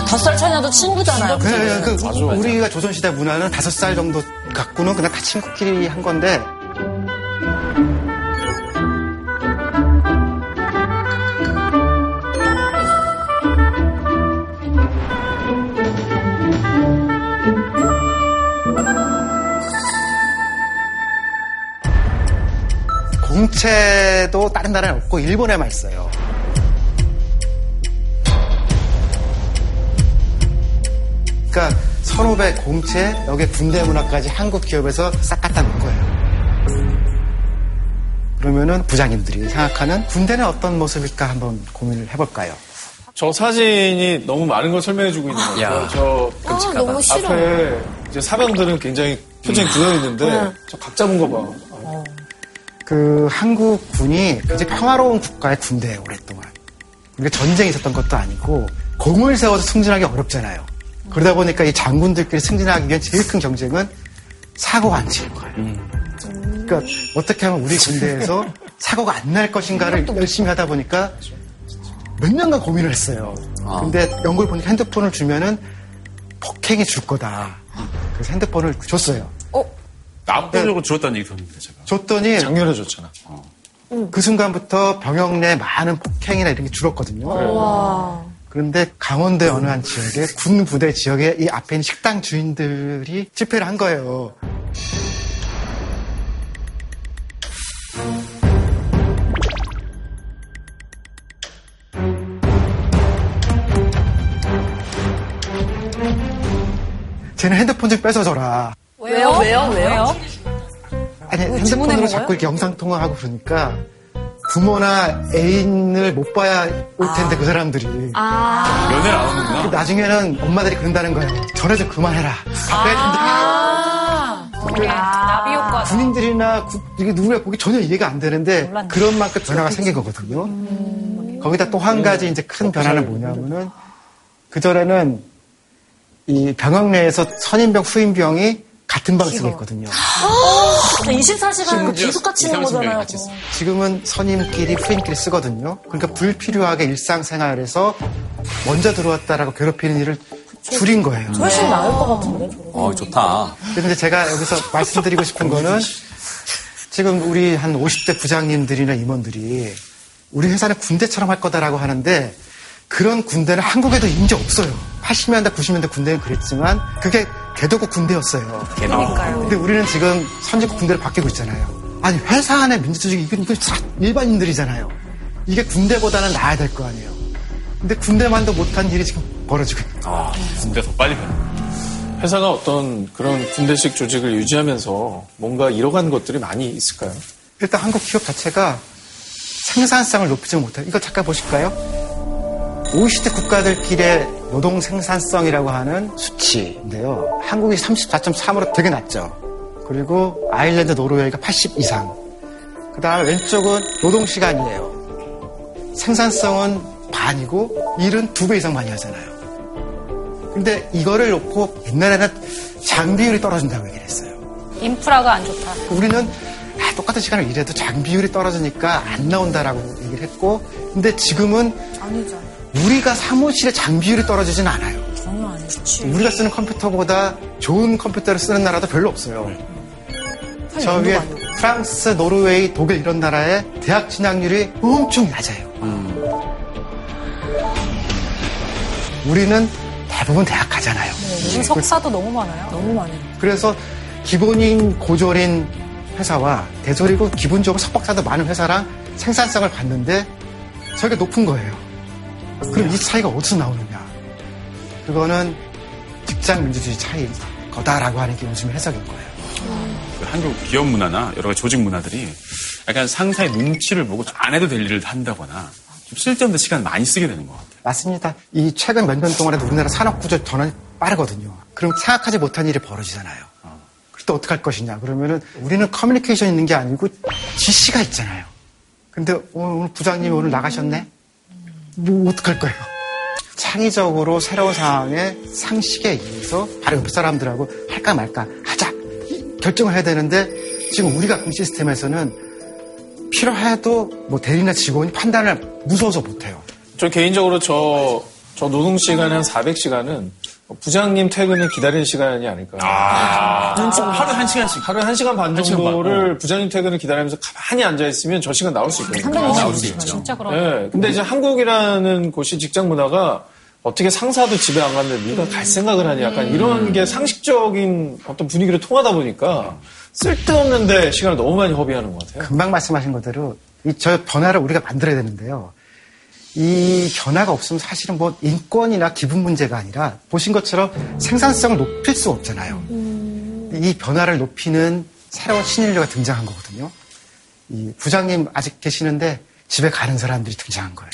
다섯 살 차이 나도 친구잖아요. 그, 그, 우리가 조선시대 문화는 다섯 살 정도 갖고는 그냥 다 친구끼리 한 건데 공채도 다른 나라에 없고 일본에만 있어요. 그러니까 선후배 공채 여기 군대 문화까지 한국 기업에서 싹 갖다 놓은 거예요. 그러면은 부장님들이 생각하는 군대는 어떤 모습일까 한번 고민을 해볼까요? 저 사진이 너무 많은 걸 설명해주고 있는 것 같아요. 야. 저 아, 너무 싫어. 앞에 이제 사병들은 굉장히 표정이 굳어 있는데 저 각 잡은 거 봐. 그 한국 군이 굉장히 평화로운 국가의 군대예요 오랫동안. 우리가 전쟁이 있었던 것도 아니고 공을 세워서 승진하기 어렵잖아요. 그러다 보니까 이 장군들끼리 승진하기 위한 제일 큰 경쟁은 사고가 안 치는 거예요. 그러니까 어떻게 하면 우리 군대에서 사고가 안 날 것인가를 열심히 하다 보니까 몇 년간 고민을 했어요. 근데 연구를 보니까 핸드폰을 주면은 폭행이 줄 거다. 그래서 핸드폰을 줬어요. 압도적으로 줄었다는 얘기 들었는데 제가. 줬더니 작년에 줬잖아. 그 순간부터 병역 내 많은 폭행이나 이런 게 줄었거든요. 그런데 강원도의 어느 한 지역에 군 부대 지역에 이 앞에 있는 식당 주인들이 집회를 한 거예요. 쟤는 핸드폰 좀 뺏어줘라. 왜요? 왜요? 왜요? 아니 주문해 핸드폰으로? 자꾸 이렇게 영상 통화하고 그러니까 부모나 애인을 못 봐야 올 텐데 그 사람들이 연애를 안 하는구나. 나중에는 엄마들이 그런다는 거예요. 전화 좀 그만해라. 밥해야 된다. 그게 나비 효과. 군인들이나 구- 이게 누구야 보기 전혀 이해가 안 되는데 몰랐네. 그런 만큼 변화가 생긴 거거든요. 거기다 또 한 가지 이제 큰 변화는 뭐냐면은 그 전에는 이 병역 내에서 선임병 후임병이 같은 방식이 있거든요. 24시간 그 기숙같이 있는 이상한 거잖아요. 같이. 지금은 선임끼리 후임끼리 쓰거든요. 그러니까 불필요하게 일상생활에서 먼저 들어왔다라고 괴롭히는 일을 줄인 거예요. 훨씬 나을 것 같은데. 어, 좋다. 근데 제가 여기서 말씀드리고 싶은 거는 지금 우리 한 50대 부장님들이나 임원들이 우리 회사는 군대처럼 할 거다라고 하는데 그런 군대는 한국에도 이제 없어요. 80년대, 90년대 군대는 그랬지만 그게 개도국 군대였어요. 그러니까요. 근데 우리는 지금 선진국 군대로 바뀌고 있잖아요. 아니 회사 안에 민주주의 이건 일반인들이잖아요. 이게 군대보다는 나아야 될 거 아니에요. 근데 군대만도 못한 일이 지금 벌어지고 있어요. 아, 군대 더 빨리 변해. 회사가 어떤 그런 군대식 조직을 유지하면서 뭔가 잃어간 것들이 많이 있을까요? 일단 한국 기업 자체가 생산성을 높이지 못해요. 이거 잠깐 보실까요? OECD 국가들끼리의 노동 생산성이라고 하는 수치인데요. 한국이 34.3으로 되게 낮죠. 그리고 아일랜드, 노르웨이가 80 이상. 그 다음 왼쪽은 노동 시간이에요. 생산성은 반이고 일은 두 배 이상 많이 하잖아요. 근데 이거를 놓고 옛날에는 장비율이 떨어진다고 얘기를 했어요. 인프라가 안 좋다. 우리는 아, 똑같은 시간을 일해도 장비율이 떨어지니까 안 나온다라고 얘기를 했고, 근데 지금은 아니죠. 우리가 사무실의 장비율이 떨어지진 않아요. 전혀 아니지. 우리가 쓰는 컴퓨터보다 좋은 컴퓨터를 쓰는 나라도 별로 없어요. 저 위에 프랑스, 노르웨이, 독일 이런 나라의 대학 진학률이 엄청 낮아요. 우리는 대부분 대학 가잖아요. 요즘 석사도 너무 많아요. 너무 많아요. 그래서 기본인 고졸인 회사와 대졸이고 기본적으로 석박사도 많은 회사랑 생산성을 봤는데 저희가 높은 거예요. 그럼 이 차이가 어디서 나오느냐? 그거는 직장 민주주의 차이인 거다라고 하는 게 요즘 해석인 거예요. 그 한국 기업 문화나 여러 가지 조직 문화들이 약간 상사의 눈치를 보고 안 해도 될 일을 한다거나 좀 쓸데없는 시간 많이 쓰게 되는 것 같아요. 맞습니다. 이 최근 몇 년 동안에도 우리나라 산업 구조 전환이 빠르거든요. 그럼 생각하지 못한 일이 벌어지잖아요. 그럴 때 어떻게 할 것이냐? 그러면은 우리는 커뮤니케이션 있는 게 아니고 지시가 있잖아요. 근데 오늘 부장님이 오늘 나가셨네? 뭐 어떡할 거예요? 창의적으로 새로운 상황에 상식에 의해서 바로 옆 사람들하고 할까 말까 하자 이 결정을 해야 되는데 지금 우리 같은 시스템에서는 필요해도 뭐 대리나 직원이 판단을 무서워서 못해요. 저 개인적으로 저, 저 노동 시간의 한 400시간은 부장님 퇴근을 기다리는 시간이 아닐까. 하루 한 시간씩. 하루에 한 시간 반한 시간 반, 정도를 부장님 퇴근을 기다리면서 가만히 앉아있으면 저 시간 나올 수 있거든요. 상당히 나올 수 있죠. 진짜 그러네. 예. 근데 이제 한국이라는 곳이 직장 문화가 어떻게 상사도 집에 안 갔는데 네가 갈 생각을 하냐 약간 이런 게 상식적인 어떤 분위기로 통하다 보니까 쓸데없는데 시간을 너무 많이 허비하는 것 같아요. 금방 말씀하신 것대로 이 저 변화를 우리가 만들어야 되는데요. 이 변화가 없으면 사실은 뭐 인권이나 기분 문제가 아니라 보신 것처럼 생산성을 높일 수 없잖아요. 이 변화를 높이는 새로운 신인류가 등장한 거거든요. 이 부장님 아직 계시는데 집에 가는 사람들이 등장한 거예요.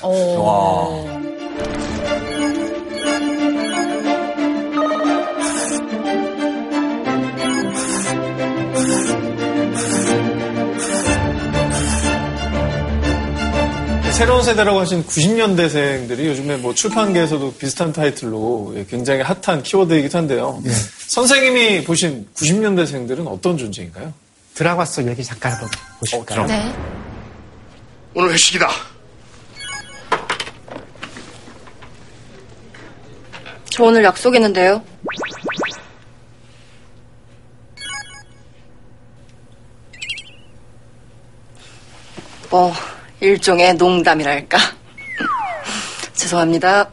새로운 세대라고 하신 90년대생들이 요즘에 뭐 출판계에서도 비슷한 타이틀로 예, 굉장히 핫한 키워드이기도 한데요. 예. 선생님이 보신 90년대생들은 어떤 존재인가요? 드라마 속 얘기 잠깐 한번 보실까요? 네. 오늘 회식이다. 저 오늘 약속 있는데요. 뭐 일종의 농담이랄까. 죄송합니다.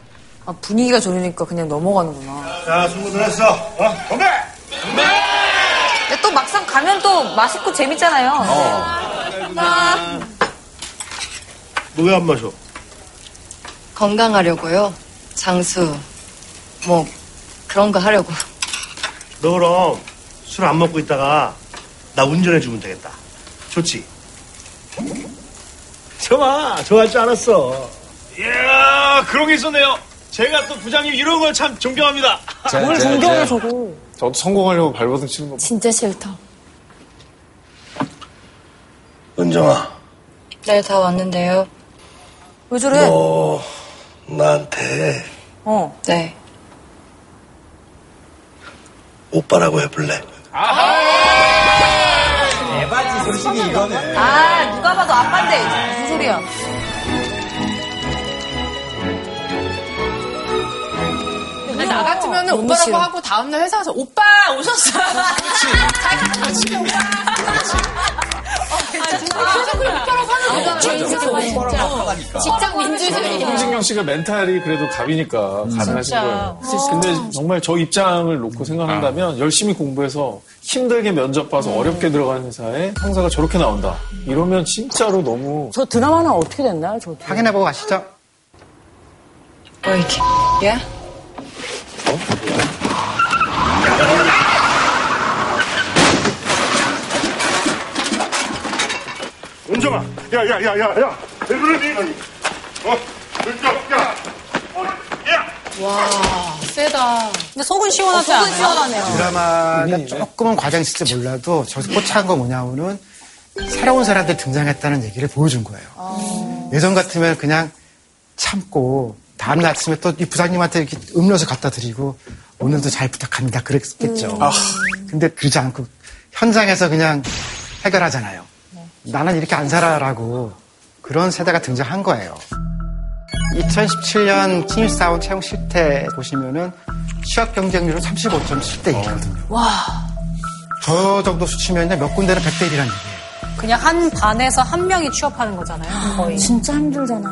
아, 분위기가 좋으니까 그냥 넘어가는구나. 자, 승부들 했어. 어? 건배! 근데 또 막상 가면 또 맛있고 재밌잖아요. 너왜 안 마셔? 건강하려고요. 장수, 뭐 그런 거 하려고. 너 그럼 술 안 먹고 있다가 나 운전해주면 되겠다. 좋지? 좋아, 좋아할 줄 알았어. 이야, 그런 게 있었네요. 제가 또 부장님 이런 걸 참 존경합니다. 뭘 존경해 저거. 저도 성공하려고 발버둥 치는 거 봐. 진짜 싫다. 은정아, 네, 다 왔는데요. 왜 저래? 너 나한테 어. 네. 오빠라고 해볼래? 에바 지 소식이 이거네. 아, 누가 봐도 아빠인데. 무슨 소리야. 근데 나 같으면 오빠라고 싫어. 하고 다음날 회사 가서 오빠 오셨어. 그렇지. 직장 민주주의. 홍진경 씨가 멘탈이 그래도 갑이니까 가능하신 거예요. 근데 정말 저 입장을 놓고 생각한다면 열심히 공부해서 힘들게 면접 봐서 어렵게 들어간 회사에 상사가 저렇게 나온다. 이러면 진짜로 너무 저 드라마는 어떻게 됐나요? 저도. 확인해보고 가시죠. 뭐 이게 야? 은정아, 야, 야, 야, 야, 야. 왜 그러니? 어? 은정, 야. 아, 맞아. 근데 속은 시원하지 속은 않아요? 시원하네요. 드라마가 조금은 과장일지 몰라도 저기서 꽂힌 건 뭐냐면은 새로운 사람들 등장했다는 얘기를 보여준 거예요. 예전 같으면 그냥 참고 다음날 아침에 또 이 부장님한테 이렇게 음료수 갖다 드리고 오늘도 잘 부탁합니다. 그랬겠죠. 근데 그러지 않고 현장에서 그냥 해결하잖아요. 나는 이렇게 안 살아라고 그런 세대가 등장한 거예요. 2017년 신입사원 채용 실태 보시면은 취업 경쟁률은 35.7대 1이거든요. 와. 저 정도 수치면요 몇 군데는 100대 1이라는 얘기예요. 그냥 한 반에서 한 명이 취업하는 거잖아요. 거의. 진짜 힘들잖아.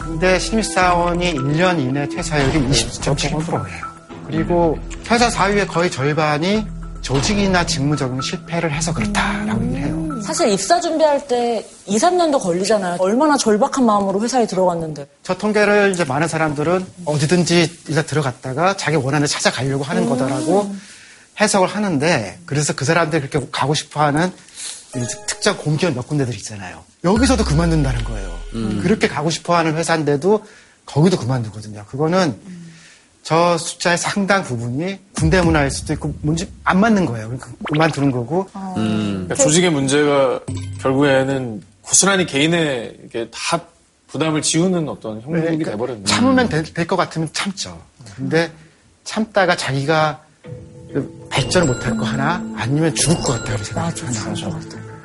근데 신입사원이 1년 이내 퇴사율이 20.7%예요. 그리고 퇴사 사유의 거의 절반이 조직이나 직무 적용 실패를 해서 그렇다라고 얘기를 해요. 사실 입사 준비할 때 2, 3년도 걸리잖아요. 얼마나 절박한 마음으로 회사에 들어갔는데. 저 통계를 이제 많은 사람들은 어디든지 일단 들어갔다가 자기 원하는 데 찾아가려고 하는 거다라고 해석을 하는데 그래서 그 사람들이 그렇게 가고 싶어 하는 특정 공기업 몇 군데들 있잖아요. 여기서도 그만둔다는 거예요. 그렇게 가고 싶어 하는 회사인데도 거기도 그만두거든요. 그거는 저 숫자의 상당 부분이 군대 문화일 수도 있고 뭔지 안 맞는 거예요. 그러니까 그만두는 거고 그러니까 조직의 문제가 결국에는 고스란히 개인에게 다 부담을 지우는 어떤 형국이 그러니까 돼버렸네. 참으면 될 것 같으면 참죠. 근데 참다가 자기가 발전을 못할 거 하나 아니면 죽을 것 같다고 생각하나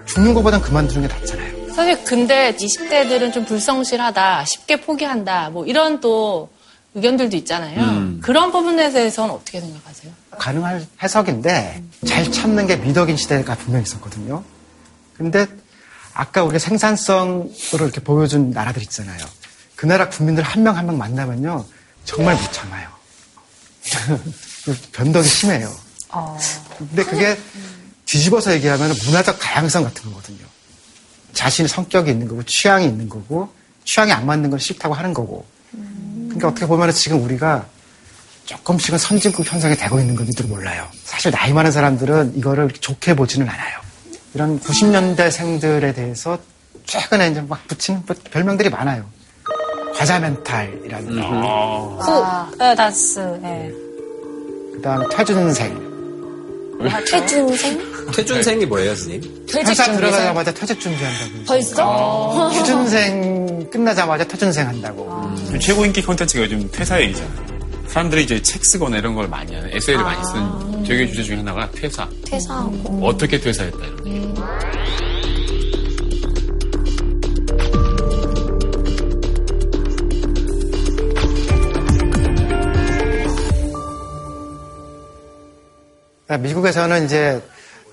죽는 것보단 그만두는 게 낫잖아요. 사실 근데 20대들은 좀 불성실하다, 쉽게 포기한다, 뭐 이런 또 의견들도 있잖아요. 음. 그런 부분에 대해서는 어떻게 생각하세요? 가능한 해석인데 잘 참는 게 미덕인 시대가 분명히 있었거든요. 근데 아까 우리가 생산성으로 이렇게 보여준 나라들 있잖아요. 그 나라 국민들 한 명 한명 만나면요 정말 못 참아요. 변덕이 심해요. 근데 그게 뒤집어서 얘기하면 문화적 다양성 같은 거거든요. 자신의 성격이 있는 거고 취향이 있는 거고 취향이 안 맞는 건 싫다고 하는 거고. 그러니까 어떻게 보면 지금 우리가 조금씩은 선진국 현상이 되고 있는 건지도 몰라요. 사실 나이 많은 사람들은 이거를 좋게 보지는 않아요. 이런 90년대 생들에 대해서 최근에 이제 막 붙이는 별명들이 많아요. 과자 멘탈이라는 거. 쿠크다스, 예. 그 다음에 퇴준생. 퇴준생? 퇴준생이 뭐예요, 선생님? 회사 들어가자마자 퇴직 준비한다고. 벌써? 취준생 끝나자마자 퇴준생 한다고. 최고 인기 콘텐츠가 요즘 퇴사 얘기잖아요. 사람들이 이제 책 쓰거나 이런 걸 많이 하는, 에세이를 많이 쓰는 저게 주제 중에 하나가 퇴사. 퇴사하고. 어떻게 퇴사했다 이런 얘기. 그 미국에서는 이제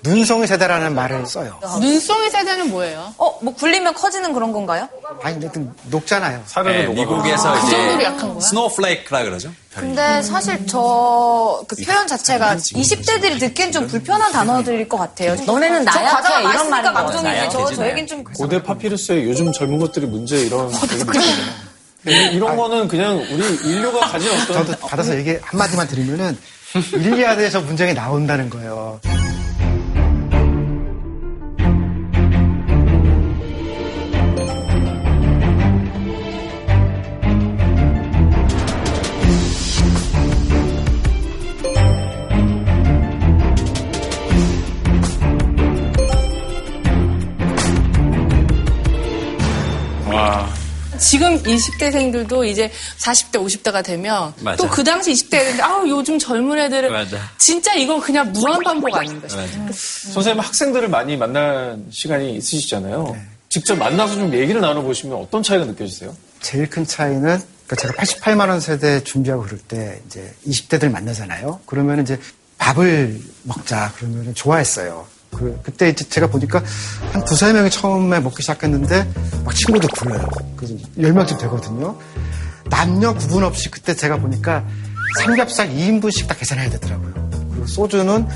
눈송이 세대라는 말을 써요. 눈송이 세대는 뭐예요? 어, 뭐 굴리면 커지는 그런 건가요? 아니, 근데 녹잖아요. 네, 미국에서 그 정도로 이제 약한 거야? 스노우플레이크라 그러죠. 근데 사실 저 그 표현 자체가 20대들이 듣기엔 좀 불편한 단어들일 것 같아요. 너네는 저 나약해, 과자가 이런 거야. 망정이지. 저. 저에겐 좀. 고대 파피루스의 요즘 젊은 것들이 문제 이런. 근데 이런 거는 그냥 우리 인류가 가진 어떤 저도 받아서 얘기 한 마디만 드리면은 일리아드에서 문장이 나온다는 거예요. 지금 20대생들도 이제 40대, 50대가 되면. 또 그 당시 20대인데 아우 요즘 젊은 애들은 맞아. 진짜 이건 그냥 무한 반복 아닌가 싶어요. 선생님 학생들을 많이 만난 시간이 있으시잖아요. 직접 만나서 좀 얘기를 나눠보시면 어떤 차이가 느껴지세요? 제일 큰 차이는 그러니까 제가 88만 원 세대 준비하고 그럴 때 이제 20대들 만나잖아요. 그러면 이제 밥을 먹자 그러면 좋아했어요. 그, 그때 이제 제가 보니까 한 두세 명이 처음에 먹기 시작했는데 막 친구도 불러요. 그래서 10명쯤 되거든요. 남녀 구분 없이 그때 제가 보니까 삼겹살 2인분씩 다 계산해야 되더라고요. 그리고 소주는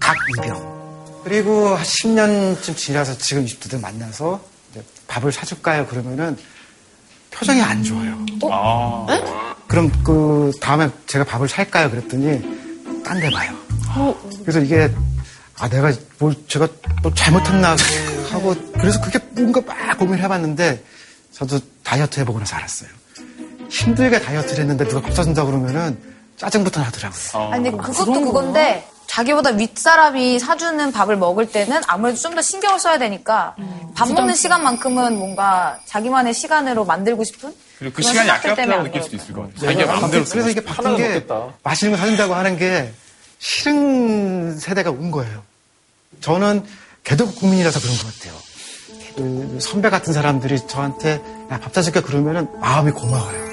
각 2병. 그리고 한 10년쯤 지나서 지금 20대들 만나서 이제 밥을 사줄까요? 그러면은 표정이 안 좋아요. 아. 그럼 그 다음에 제가 밥을 살까요? 그랬더니 딴 데 봐요. 그래서 이게 아 내가 뭘 제가 뭐 잘못했나 하고 그래서 그게 뭔가 막 고민을 해봤는데 저도 다이어트 해보고 나서 알았어요. 힘들게 다이어트를 했는데 누가 밥 사준다 그러면은 짜증부터 나더라고요. 아니, 근데 그것도 그건데, 자기보다 윗사람이 사주는 밥을 먹을 때는 아무래도 좀 더 신경을 써야 되니까, 밥 먹는 시간만큼은 뭔가 자기만의 시간으로 만들고 싶은? 그리고 그 시간이 아깝다고 안 느낄. 수도 있을 것 같아요. 네, 자기가 마음대로 그래서 쓰고 이게. 바뀐 게 맛있는 거 사준다고 하는 게 싫은 세대가 온 거예요. 저는 개독 국민이라서 그런 것 같아요. 그 선배 같은 사람들이 저한테 야, 밥 사줄게 그러면은 마음이 고마워요.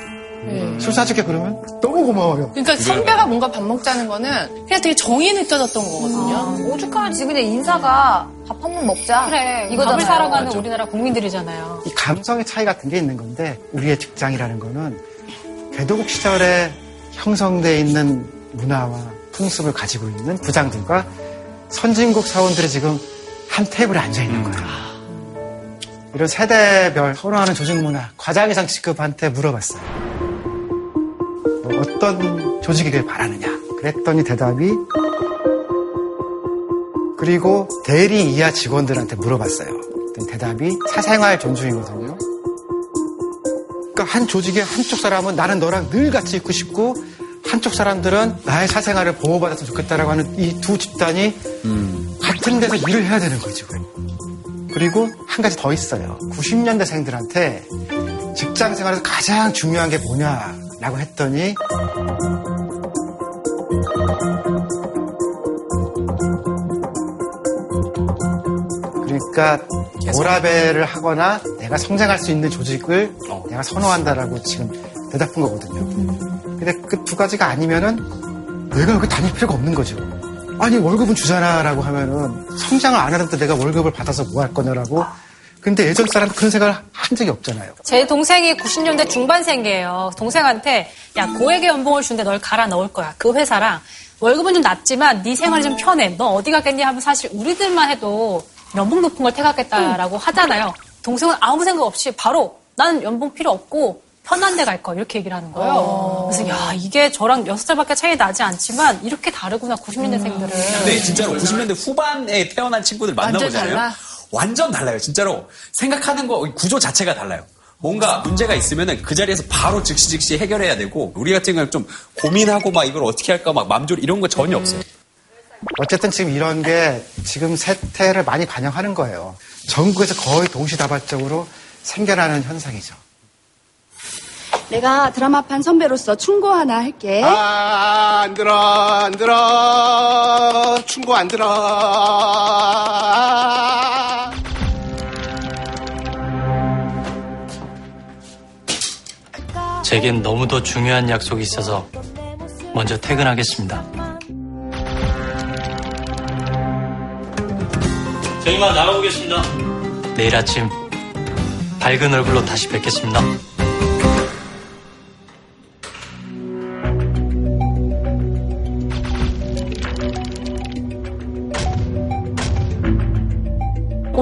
술 사줄게 그러면 너무 고마워요. 그러니까 선배가 뭔가 밥 먹자는 거는 그냥 되게 정이 느껴졌던 거거든요. 아, 오죽하면 그냥 인사가 밥 한 번 먹자. 그래. 이거잖아요. 밥을 살아가는 맞아. 우리나라 국민들이잖아요. 이 감성의 차이 같은 게 있는 건데 우리의 직장이라는 거는 개도국 시절에 형성돼 있는 문화와 풍습을 가지고 있는 부장들과 선진국 사원들이 지금 한 테이블에 앉아 있는 거예요. 이런 세대별 선호하는 조직 문화, 과장 이상 직급한테 물어봤어요. 뭐 어떤 조직이길 바라느냐. 그랬더니 대답이 그리고 대리 이하 직원들한테 물어봤어요. 대답이 사생활 존중이거든요. 그러니까 한 조직의 한쪽 사람은 나는 너랑 늘 같이 있고 싶고 한쪽 사람들은 나의 사생활을 보호받았으면 좋겠다라고 하는 이 두 집단이 같은 데서 일을 해야 되는 거죠. 그리고 한 가지 더 있어요. 90년대생들한테 직장 생활에서 가장 중요한 게 뭐냐라고 했더니 그러니까 오라벨을 하거나 내가 성장할 수 있는 조직을 내가 선호한다라고 지금 대답한 거거든요. 근데 그 두 가지가 아니면은 내가 여기 다닐 필요가 없는 거죠. 아니 월급은 주잖아라고 하면은 성장을 안 하는데 내가 월급을 받아서 뭐 할 거냐라고. 근데 예전 사람 그런 생각을 한 적이 없잖아요. 제 동생이 90년대 중반생이에요. 동생한테 야 고액의 연봉을 주는데 널 갈아 넣을 거야. 그 회사랑 월급은 좀 낮지만 네 생활이 좀 편해. 너 어디 가겠니 하면 사실 우리들만 해도 연봉 높은 걸 택하겠다라고 하잖아요. 동생은 아무 생각 없이 바로 나는 연봉 필요 없고 편한 데 갈거 이렇게 얘기를 하는 거예요. 그래서 야 이게 저랑 여섯 살밖에 차이 나지 않지만 이렇게 다르구나 90년대생들은. 근데 진짜로 90년대 후반에 태어난 친구들 만나보잖아요. 달라? 완전 달라요. 진짜로 생각하는 거 구조 자체가 달라요. 뭔가 문제가 있으면은 그 자리에서 바로 즉시 즉시 해결해야 되고 우리 같은 경우는 좀 고민하고 막 이걸 어떻게 할까 막 맘졸 이런 거 전혀 없어요. 어쨌든 지금 이런 게 지금 세태를 많이 반영하는 거예요. 전국에서 거의 동시다발적으로 생겨나는 현상이죠. 내가 드라마판 선배로서 충고 하나 할게. 아, 안 들어, 안 들어. 충고 안 들어. 제겐 너무도 중요한 약속이 있어서 먼저 퇴근하겠습니다. 저 이만 나가보겠습니다. 내일 아침 밝은 얼굴로 다시 뵙겠습니다.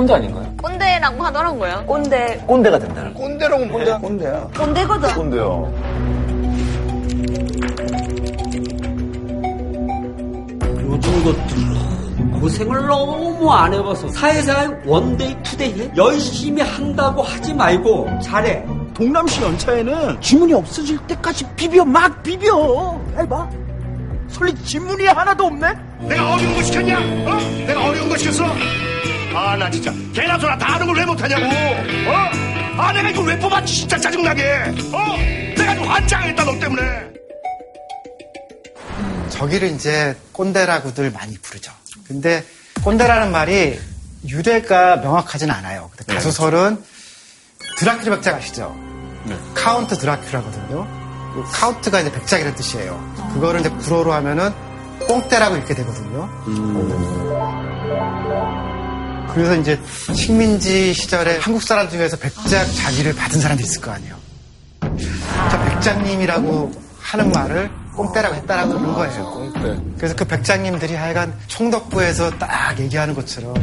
꼰대 아닌가요? 꼰대라고 하더라고요. 꼰대. 꼰대가 된다는 거. 꼰대라고 꼰대. 꼰대야. 꼰대거든. 꼰대요. 요즘 것들 고생을 너무 안 해봐서 사회사회 원데이 투데이 열심히 한다고 하지 말고 잘해 동남시 연차에는 지문이 없어질 때까지 비벼 막 비벼 해봐 설리 지문이 하나도 없네 내가 어려운 거 시켰냐? 어? 내가 어려운 거 시켰어? 아, 나 진짜 개나 소나 다 아는 걸 왜 못하냐고. 어? 아, 내가 이걸 왜 뽑았지? 진짜 짜증나게. 어? 내가 좀 환장했다, 너 때문에. 저기를 이제 꼰대라고들 많이 부르죠. 근데 꼰대라는 말이 유래가 명확하진 않아요. 근데 가설은 드라큘라 백작 아시죠? Count Dracula거든요. 그 Count가 이제 백작이라는 뜻이에요. 그거를 이제 불어로 하면은 꽁대라고 읽게 되거든요. 그래서 이제 식민지 시절에 한국 사람 중에서 백작 자기를 받은 사람도 있을 거 아니에요. 저 백장님이라고 하는 말을 꽁대라고 했다라고 그런 거예요. 그래서 그 백장님들이 하여간 총독부에서 딱 얘기하는 것처럼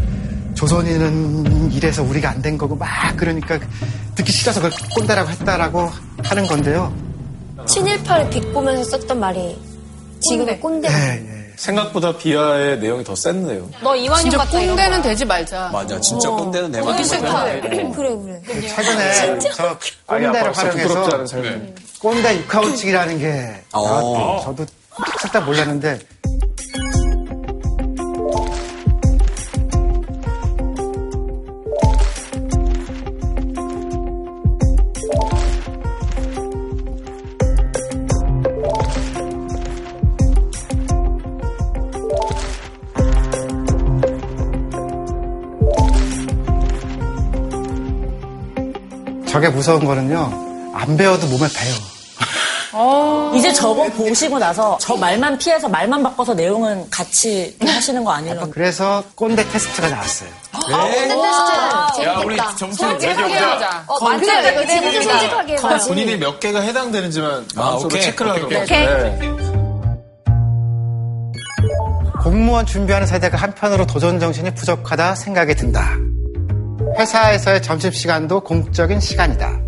조선인은 이래서 우리가 안 된 거고 막 그러니까 듣기 싫어서 그걸 꼰대라고 했다라고 하는 건데요. 친일파를 비꼬면서 썼던 말이 지금의 꼰대. 생각보다 비하의 내용이 더 셌네요. 너 이완용 진짜 이런 꼰대는. 되지 말자. 맞아. 진짜 어. 꼰대는 말이 싫다. 맞아요. 그래 그래. 그 최근에 저 꼰대를 활용해서. 꼰대 육하우칙이라는 게 어. 나왔고 저도 살짝 몰랐는데 저게 무서운 거는요. 안 배워도 몸에 배요. 이제 저거 보시고 나서 저 말만 피해서 말만 바꿔서 내용은 같이 하시는 거 아니에요? 그래서 꼰대 테스트가 나왔어요. 야, 우리 점수 매겨보자. 어, 맞아요. 이거 진짜 솔직하게 해봐요. 본인이 몇 개가 해당되는지만 마음속으로 오케이. 체크를 하도록 오케이, 오케이. 네. 공무원 준비하는 세대가 한편으로 도전 정신이 부족하다 생각이 든다. 회사에서의 점심시간도 공적인 시간이다.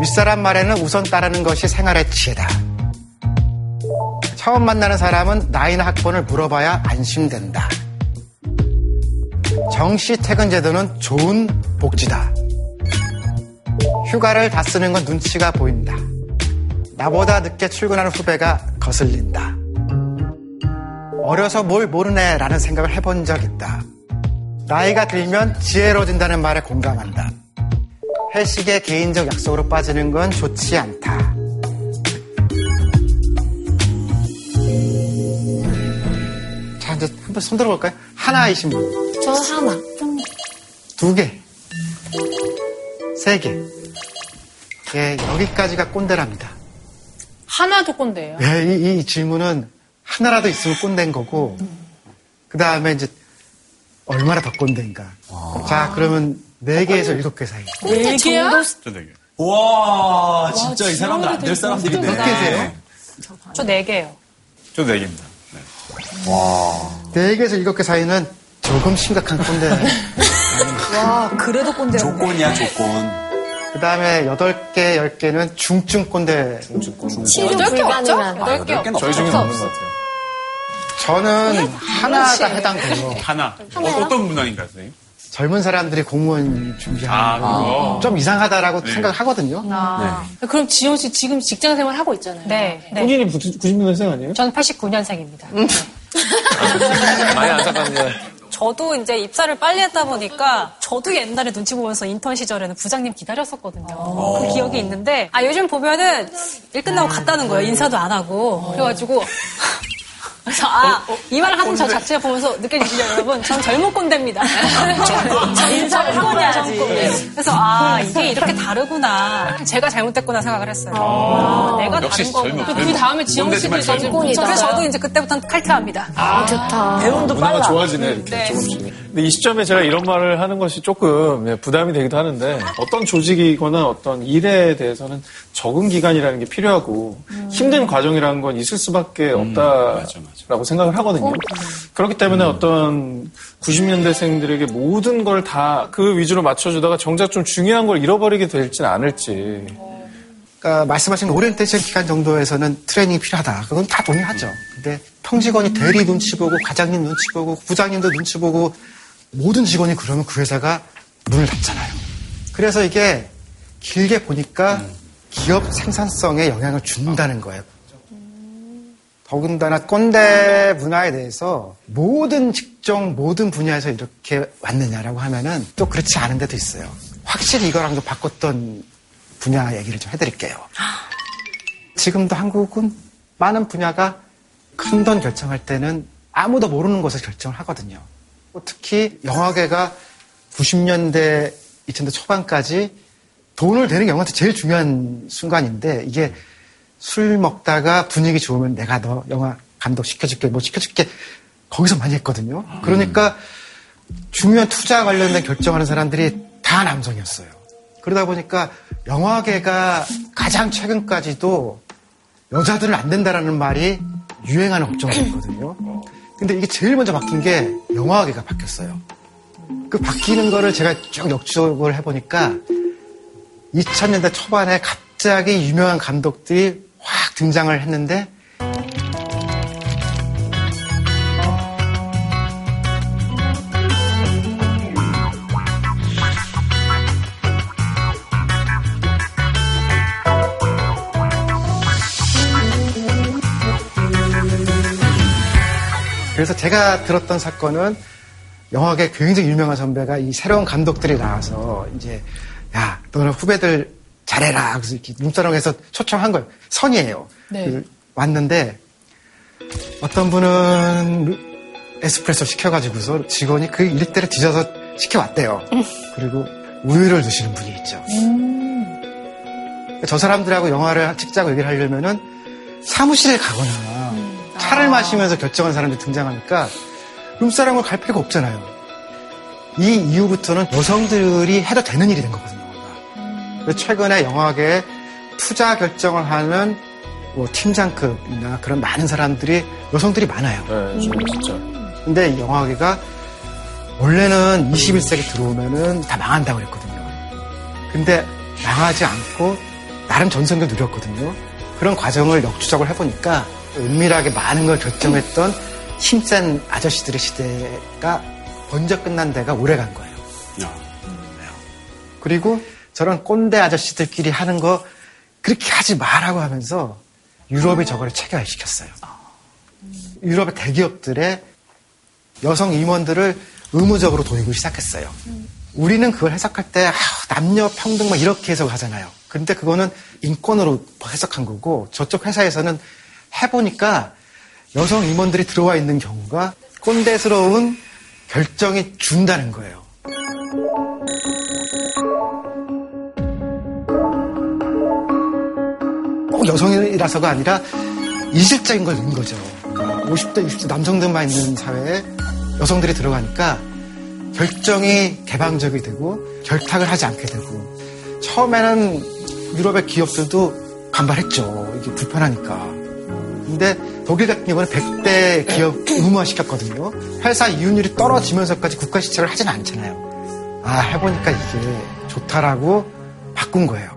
윗사람 말에는 우선 따르는 것이 생활의 지혜다. 처음 만나는 사람은 나이나 학번을 물어봐야 안심된다. 정시 퇴근 제도는 좋은 복지다. 휴가를 다 쓰는 건 눈치가 보인다. 나보다 늦게 출근하는 후배가 거슬린다. 어려서 뭘 모르네라는 생각을 해본 적 있다. 나이가 들면 지혜로워진다는 말에 공감한다. 회식에 개인적 약속으로 빠지는 건 좋지 않다. 자, 이제 한번 손 들어볼까요? 하나이신 분. 저 하나. 두 개. 세 개. 예, 여기까지가 꼰대랍니다. 하나도 꼰대예요. 예, 이, 이 질문은 하나라도 있으면 꼰대인 거고, 그 다음에 이제 얼마나 더 꼰대인가. 자, 그러면 네 개에서 일곱 개 사이. 네 개야? 저 되게. 와, 진짜 이 사람들 안될몇 사람들이네. 개세요? 저네 개예요. 저도 네 개입니다. 네 개에서 일곱 개 사이는 조금 심각한 꼰대. 와, 그래도 꼰대. 조건이야, 조건. 그 다음에 여덟 개, 열 개는 중증 꼰대. 치료 여덟 개 없죠? 불가능한. 여덟 개 없죠. 저희 중에 없어, 없는 것. 같아요. 저는 하나가 해당돼요. 하나. 어, 어떤 문항인가요, 선생님? 젊은 사람들이 공무원 아, 준비하는. 거좀 이상하다라고 네. 생각하거든요. 그럼 지영 씨 지금 직장 생활 하고 있잖아요. 네. 네. 본인이 90년생 아니에요? 저는 89년생입니다. 많이 안타깝네. 저도 이제 입사를 빨리 했다 보니까 저도 옛날에 눈치 보면서 인턴 시절에는 부장님 기다렸었거든요. 그 기억이 있는데 아 요즘 보면은 일 끝나고 갔다는 거예요. 인사도 안 하고 그래가지고 그래서 아이말 하는 저 자체 보면서 느껴지시죠 여러분? 전 젊은 꼰대입니다. 인사를 하고 나야 그래서 아 이게 이렇게 다르구나. 제가 잘못됐구나 생각을 했어요. 아, 내가 역시 다른 거구나. 젊은 그 다음에 지영 씨도 젊은 그래서 저도 이제 그때부터는 칼퇴합니다. 아, 좋다. 배움도 빨라. 좋아지네, 이렇게 네. 조금씩. 근데 이 시점에 제가 이런 말을 하는 것이 조금 예, 부담이 되기도 하는데 어떤 조직이거나 어떤 일에 대해서는 적응 기간이라는 게 필요하고 힘든 과정이라는 건 있을 수밖에 없다라고 생각을 하거든요. 그렇기 때문에 어떤 90년대생들에게 모든 걸 다 그 위주로 맞춰주다가 정작 좀 중요한 걸 잃어버리게 될지는 않을지. 그러니까 말씀하신 오리엔테이션 기간 정도에서는 트레이닝이 필요하다. 그건 다 동의하죠. 근데 평직원이 대리 눈치 보고 과장님 눈치 보고 부장님도 눈치 보고 모든 직원이 그러면 그 회사가 문을 닫잖아요. 그래서 이게 길게 보니까 기업 생산성에 영향을 준다는 거예요. 더군다나 꼰대 문화에 대해서 모든 직종, 모든 분야에서 이렇게 왔느냐라고 하면은 또 그렇지 않은 데도 있어요. 확실히 이거랑 좀 바꿨던 분야 얘기를 좀 해드릴게요. 지금도 한국은 많은 분야가 큰 돈 결정할 때는 아무도 모르는 것을 결정을 하거든요. 특히 영화계가 90년대, 2000대 초반까지 돈을 대는 게 영화한테 제일 중요한 순간인데 이게 술 먹다가 분위기 좋으면 내가 너 영화 감독 시켜줄게, 뭐 시켜줄게 거기서 많이 했거든요. 그러니까 중요한 투자 관련된 결정하는 사람들이 다 남성이었어요. 그러다 보니까 영화계가 가장 최근까지도 여자들은 안 된다라는 말이 유행하는 업종이 됐거든요. 근데 이게 제일 먼저 바뀐 게 영화계가 바뀌었어요. 그 바뀌는 거를 제가 쭉 역적을 해보니까 2000년대 초반에 갑자기 유명한 감독들이 확 등장을 했는데 그래서 제가 들었던 사건은 영화계 굉장히 유명한 선배가 이 새로운 감독들이 나와서 이제 야 너는 후배들 잘해라 그래서 이렇게 룸사롱에서 초청한 거예요. 선이에요. 네. 그 왔는데 어떤 분은 에스프레소 시켜가지고서 직원이 그 일대를 뒤져서 시켜왔대요. 그리고 우유를 드시는 분이 있죠. 저 사람들하고 영화를 찍자고 얘기를 하려면은 사무실에 가거나 차를 마시면서 결정한 사람들이 등장하니까 룸사롱을 갈 필요가 없잖아요. 이 이후부터는 여성들이 해도 되는 일이 된 거거든요. 그래서 최근에 영화계에 투자 결정을 하는 뭐 팀장급이나 그런 많은 사람들이 여성들이 많아요. 네, 진짜. 근데 이 영화계가 원래는 21세기 들어오면은 다 망한다고 그랬거든요. 근데 망하지 않고 나름 전성기 누렸거든요. 그런 과정을 역추적을 해보니까 은밀하게 많은 걸 결정했던 힘센 아저씨들의 시대가 먼저 끝난 데가 오래 간 거예요. 그리고 저런 꼰대 아저씨들끼리 하는 거 그렇게 하지 마라고 하면서 유럽이 저거를 체계화시켰어요. 유럽의 대기업들의 여성 임원들을 의무적으로 도입을 시작했어요. 우리는 그걸 해석할 때 아, 남녀 평등 막 이렇게 해석하잖아요. 근데 그거는 인권으로 해석한 거고 저쪽 회사에서는 해보니까 여성 임원들이 들어와 있는 경우가 꼰대스러운 결정이 준다는 거예요. 꼭 여성이라서가 아니라 이질적인 걸 넣은 거죠. 그러니까 50대, 60대 남성들만 있는 사회에 여성들이 들어가니까 결정이 개방적이 되고 결탁을 하지 않게 되고 처음에는 유럽의 기업들도 반발했죠. 이게 불편하니까. 근데 독일 같은 경우는 100대 기업 의무화시켰거든요. 회사 이윤율이 떨어지면서까지 국가 시찰을 하진 않잖아요. 아, 해보니까 이게 좋다라고 바꾼 거예요.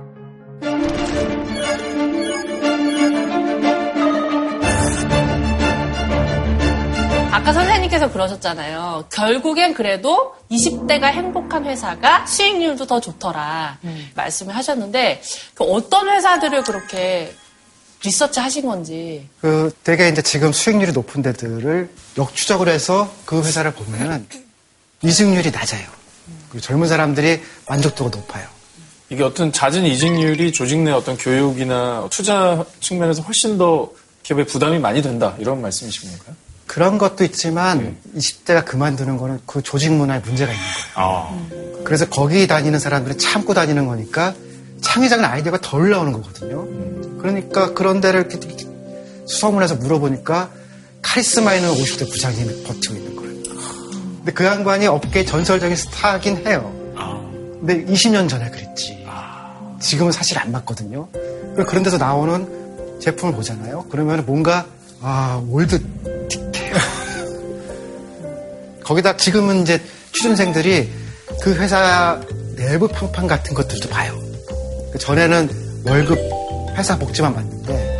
아까 선생님께서 그러셨잖아요. 결국엔 그래도 20대가 행복한 회사가 수익률도 더 좋더라 말씀을 하셨는데 그 어떤 회사들을 그렇게 리서치 하신 건지 그 되게 이제 지금 수익률이 높은 데들을 역추적을 해서 그 회사를 보면은 이직률이 낮아요. 그리고 젊은 사람들이 만족도가 높아요. 이게 어떤 잦은 이직률이 조직 내 어떤 교육이나 투자 측면에서 훨씬 더 기업에 부담이 많이 된다 이런 말씀이신 건가요? 그런 것도 있지만 20대가 그만두는 거는 그 조직 문화에 문제가 있는 거예요. 그래서 거기 다니는 사람들은 참고 다니는 거니까 창의적인 아이디어가 덜 나오는 거거든요. 그러니까 그런 데를 이렇게 수소문 해서 물어보니까 카리스마 있는 50대 부장님이 버티고 있는 거예요. 근데 그 양반이 업계 전설적인 스타긴 해요. 근데 20년 전에 그랬지. 지금은 사실 안 맞거든요. 그런 데서 나오는 제품을 보잖아요. 그러면 뭔가 아 old틱해요. 거기다 지금은 이제 취준생들이 그 회사 내부 평판 같은 것들도 봐요. 그 전에는 월급 회사 복지만 봤는데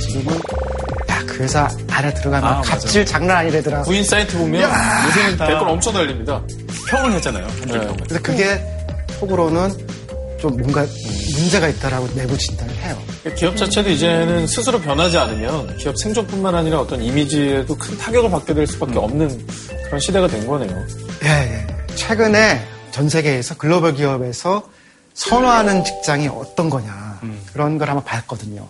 지금은 야그 회사 안에 들어가면 아, 갑질 장난 아니래더라. 구인 사이트 보면 야! 요새는 댓글 엄청 달립니다. 평을 했잖아요. 그래서 그게 속으로는 좀 뭔가 문제가 있다라고 내부 진단을 해요. 기업 자체도 이제는 스스로 변하지 않으면 기업 생존뿐만 아니라 어떤 이미지에도 큰 타격을 받게 될 수밖에 없는 그런 시대가 된 거네요. 예, 예. 최근에 전 세계에서 글로벌 기업에서 선호하는 직장이 어떤 거냐 그런 걸 한번 봤거든요.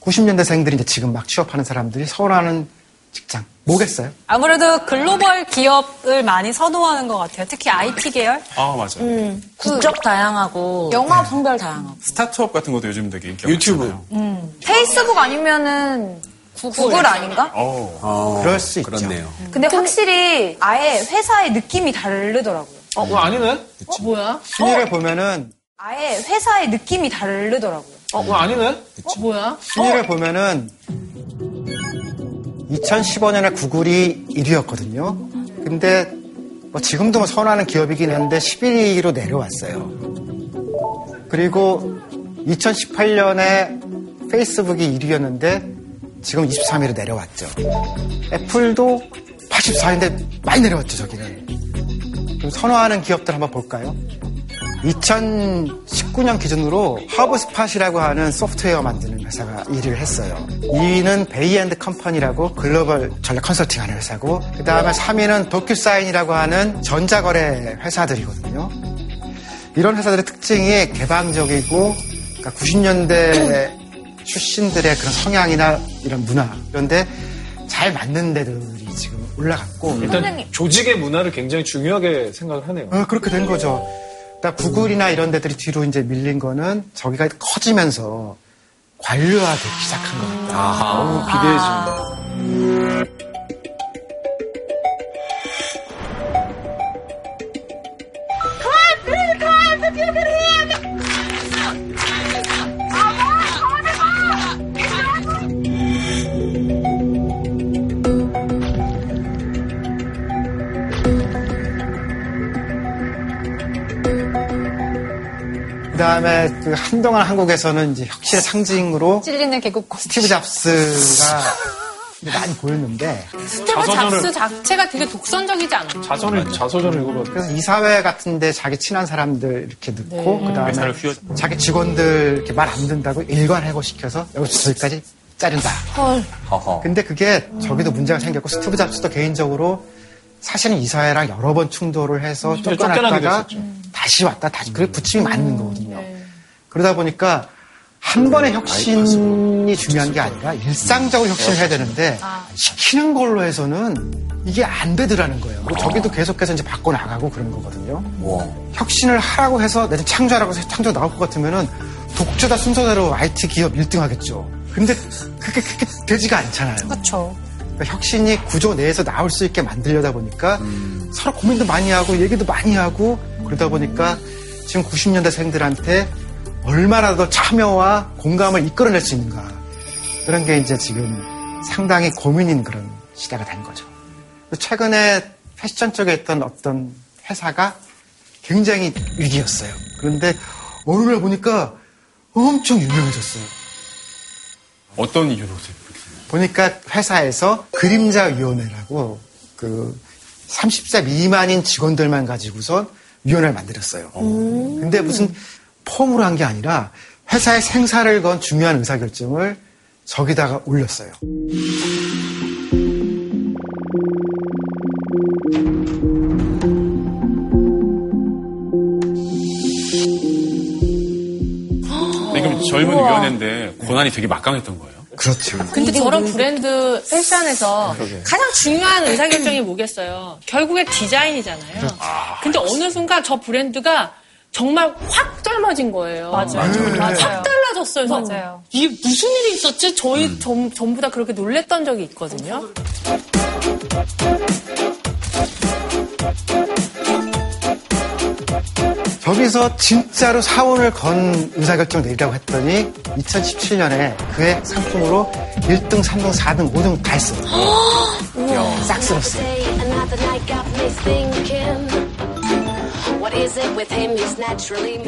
90년대생들이 이제 지금 막 취업하는 사람들이 선호하는 직장 뭐겠어요? 아무래도 글로벌 기업을 많이 선호하는 것 같아요. 특히 IT 계열. 아, 맞아요. 음, 국적 다양하고 영화 성별 다양하고 스타트업 같은 것도 요즘 되게 인기가 유튜브. 많잖아요. 음. 페이스북 아니면은 구글, 아닌가? 어. 그럴 수 있죠. 그렇네요. 근데 확실히 아예 회사의 느낌이 다르더라고요. 어, 뭐 아니네? 어, 뭐야? 순위를 보면은 아예 회사의 느낌이 다르더라고요. 어, 뭐 아니네? 어, 뭐야? 순위를 보면은 2015년에 구글이 1위였거든요. 근데 뭐 지금도 뭐 선호하는 기업이긴 한데 11위로 내려왔어요. 그리고 2018년에 페이스북이 1위였는데 지금 23위로 내려왔죠. 애플도 84위인데 많이 내려왔죠, 저기는. 선호하는 기업들 한번 볼까요? 2019년 기준으로 허브스팟이라고 하는 소프트웨어 만드는 회사가 1위를 했어요. 2위는 베인앤드 컴퍼니라고 글로벌 전략 컨설팅 하는 회사고 그 다음에 3위는 도큐사인이라고 하는 전자거래 회사들이거든요. 이런 회사들의 특징이 개방적이고 그러니까 90년대 출신들의 그런 성향이나 이런 문화 그런데 잘 맞는 데들이 지금 올라갔고 일단 조직의 문화를 굉장히 중요하게 생각을 하네요. 어, 그렇게 된 거죠. 그러니까 구글이나 이런 데들이 뒤로 이제 밀린 거는 저기가 커지면서 관료화되기 시작한 것 같다. 너무 비대해집니다. 그 다음에 그 한동안 한국에서는 이제 혁신의 상징으로 찔리는 개국고. 스티브 잡스가 많이 보였는데 스티브 자서전을- 잡스 자체가 되게 독선적이지 않아요? 자서를 자서전을 읽어봤 그래서 이사회 같은데 자기 친한 사람들 이렇게 넣고 네. 그다음에 회사를 휘어 자기 직원들 이렇게 말 안 듣는다고 일괄 해고시켜서 여기서 저기까지 자른다. 허허. 근데 그게 저기도 문제가 생겼고 스티브 잡스도 개인적으로 사실은 이사회랑 여러 번 충돌을 해서 쫓겨나게 쫓겨났다가 됐었죠. 다시 왔다 다시 그게 부침이 맞는 거거든요. 네. 그러다 보니까 한 번의 혁신이 중요한 게 아니라 일상적으로 혁신을 해야 되는데 시키는 걸로 해서는 이게 안 되더라는 거예요. 그리고 저기도 계속해서 이제 바꿔 나가고 그런 거거든요. 혁신을 하라고 해서 내가 창조하라고 해서 창조 나올 것 같으면은 독주다 순서대로 IT 기업 1등 하겠죠. 근데 그게 그렇게 되지가 않잖아요. 그렇죠. 그러니까 혁신이 구조 내에서 나올 수 있게 만들려다 보니까 서로 고민도 많이 하고 얘기도 많이 하고 그러다 보니까 지금 90년대생들한테 얼마나 더 참여와 공감을 이끌어낼 수 있는가 그런 게 이제 지금 상당히 고민인 그런 시대가 된 거죠. 최근에 패션 쪽에 있던 어떤 회사가 굉장히 위기였어요. 그런데 어느 날 보니까 엄청 유명해졌어요. 어떤 이유로 보니까 회사에서 그림자위원회라고 그 30세 미만인 직원들만 가지고선 위원회를 만들었어요. 근데 무슨 폼으로 한 게 아니라 회사의 생사를 건 중요한 의사결정을 저기다가 올렸어요. 근데 그럼 젊은 위원회인데 고난이 되게 막강했던 거예요. 그렇죠. 근데 저런 브랜드 패션에서 그러게. 가장 중요한 의사결정이 뭐겠어요? 결국에 디자인이잖아요. 그렇죠. 근데 어느 순간 저 브랜드가 정말 확 젊어진 거예요. 맞아요. 음. 맞아요. 확 달라졌어요. 맞아요. 이게 무슨 일이 있었지? 저희 전, 전부 다 그렇게 놀랬던 적이 있거든요. 저기서 진짜로 사원을 건 의사결정을 내리라고 했더니 2017년에 그의 상품으로 1등, 3등, 4등, 5등 다 했어요. 싹 쓸었어요.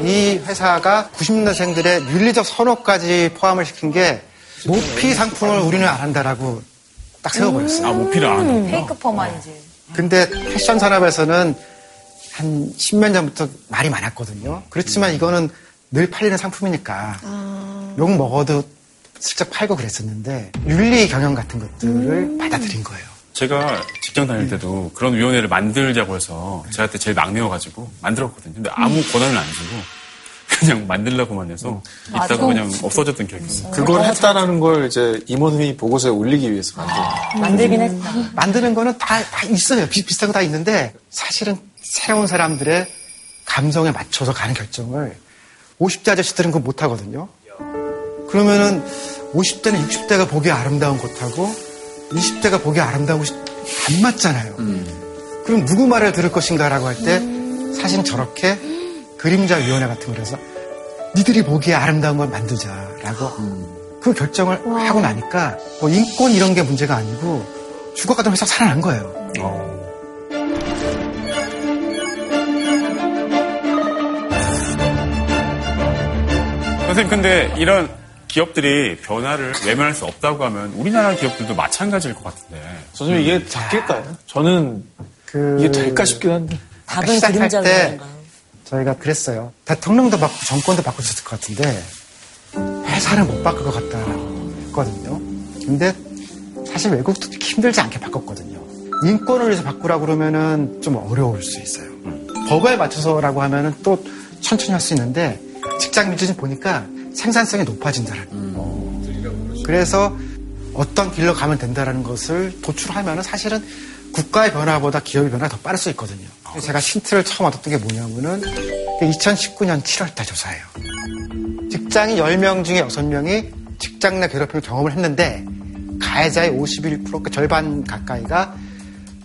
이 회사가 90년대생들의 윤리적 선호까지 포함을 시킨 게 모피 상품을 우리는 안 한다라고 딱 세워버렸어요. 아, 모피를 안 한다고요? 페이크 퍼만이지. 근데 패션 산업에서는 한 10년 전부터 말이 많았거든요. 그렇지만 이거는 늘 팔리는 상품이니까 욕 먹어도 슬쩍 팔고 그랬었는데 윤리 경영 같은 것들을 받아들인 거예요. 제가 직장 다닐 때도 그런 위원회를 만들자고 해서 제가 그때 제일 막내여가지고 만들었거든요. 근데 아무 권한을 안 주고 그냥 만들라고만 해서. 있다가 그냥 없어졌던 기억이 있어요. 그걸 했다라는 걸 이제 임원회의 보고서에 올리기 위해서 만든. 만들긴 했다. 만드는 거는 다, 다 있어요. 비, 비슷한 거 다 있는데 사실은 새로운 사람들의 감성에 맞춰서 가는 결정을 50대 아저씨들은 그거 못 하거든요. 그러면은 50대는 60대가 보기에 아름다운 것하고 20대가 보기에 아름다운 것이 안 맞잖아요. 그럼 누구 말을 들을 것인가라고 할 때 사실은 저렇게 그림자 위원회 같은 걸 해서 니들이 보기에 아름다운 걸 만들자라고 그 결정을 하고 나니까 뭐 인권 이런 게 문제가 아니고 죽어가던 회사가 살아난 거예요. 선생님, 근데 이런 기업들이 변화를 외면할 수 없다고 하면 우리나라 기업들도 마찬가지일 것 같은데. 선생님, 이게 바뀔까요? 저는 그 이게 될까 싶긴 한데. 아까 시작할 때 저희가 그랬어요. 대통령도 바꾸고 정권도 바꿀 수 있을 것 같은데 회사를 못 바꿀 것 같다라고 했거든요. 근데 사실 외국도 힘들지 않게 바꿨거든요. 인권을 위해서 바꾸라고 그러면은 좀 어려울 수 있어요. 법에 맞춰서라고 하면은 또 천천히 할 수 있는데 직장 민주주의 보니까 생산성이 높아진다라는 거. 그래서 어떤 길로 가면 된다라는 것을 도출하면은 사실은 국가의 변화보다 기업의 변화가 더 빠를 수 있거든요. 제가 힌트를 처음 얻었던 게 뭐냐면은 2019년 7월달 조사예요. 직장인 10명 중에 6명이 직장 내 괴롭힘을 경험을 했는데 가해자의 51%, 그 절반 가까이가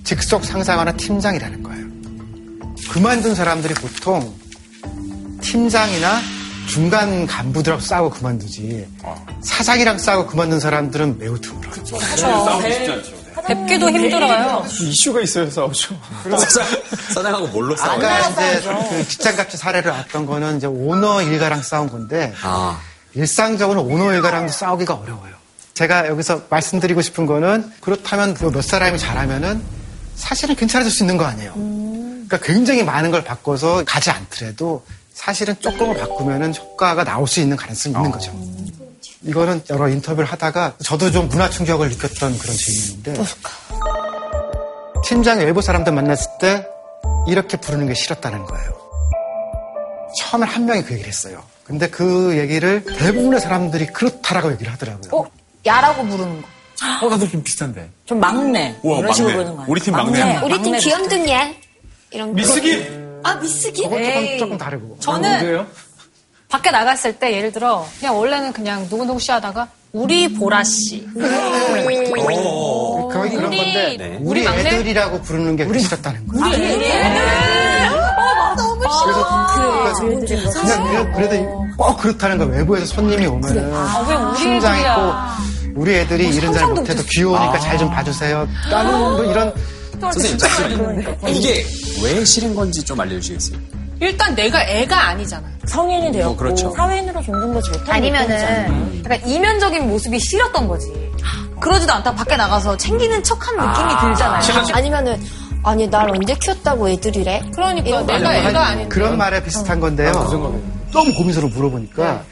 직속 상사거나 팀장이라는 거예요. 그만둔 사람들이 보통 팀장이나 중간 간부들하고 싸우고 그만두지 사장이랑 싸우고 그만둔 사람들은 매우 드물어요. 싸우기 쉽지 않죠. 뵙기도 힘들어요. 이슈가 있어요, 싸우죠. 사장하고 뭘로 싸워요? 아까 이제 그 직장갑질 사례를 왔던 거는 이제 오너 일가랑 싸운 건데 일상적으로 오너 일가랑도 싸우기가 어려워요. 제가 여기서 말씀드리고 싶은 거는 그렇다면 그몇 사람이 잘하면은 사실은 괜찮아질 수 있는 거 아니에요. 그러니까 굉장히 많은 걸 바꿔서 가지 않더라도 사실은 조금을 바꾸면은 효과가 나올 수 있는 가능성이 있는 거죠. 이거는 여러 인터뷰를 하다가 저도 좀 문화 충격을 느꼈던 그런 질문인데 팀장 외부 사람들 만났을 때 이렇게 부르는 게 싫었다는 거예요. 처음에 한 명이 그 얘기를 했어요. 근데 그 얘기를 대부분의 사람들이 그렇다라고 얘기를 하더라고요. 야라고 부르는 거. 어, 나도 좀 비슷한데. 좀 막내. 우와, 이런 식으로 막내. 부르는 거 아니야? 우리 팀 막내. 우리 팀 막내 귀염둥이야. 이런 미스기! 아 미스기? 그건 조금. 조금 다르고. 저는 밖에 나갔을 때 예를 들어 그냥 원래는 그냥 누구누구 씨 하다가 우리 보라 씨. 거의 그런 우리- 건데 네. 우리 우리 막내? 애들이라고 부르는 게 싫었다는 거예요. 우리 애들. 너무 그래서 그냥 그냥 그래도 꼭 그렇다는 거예요. 외부에서 손님이 오면은 아, 왜 우리 애들이야. 있고 우리 애들이 일은 잘 못해도 귀여우니까 잘좀 봐주세요. 나는 뭐 이런 선생님, 잠시만요. 이게 왜 싫은 건지 좀 알려주시겠어요? 일단 내가 애가 아니잖아. 성인이 되었고 어, 그렇죠. 사회인으로 존중받지 못하는 아니면은 약간 이면적인 모습이 싫었던 거지. 그러지도 않다 밖에 나가서 챙기는 척하는 느낌이 들잖아요. 아니면은 아니 날 언제 키웠다고 애들이래? 그러니까 이런 거 내가 애가 아닌데. 그런 말에 비슷한 건데요. 너무 고민스러워 물어보니까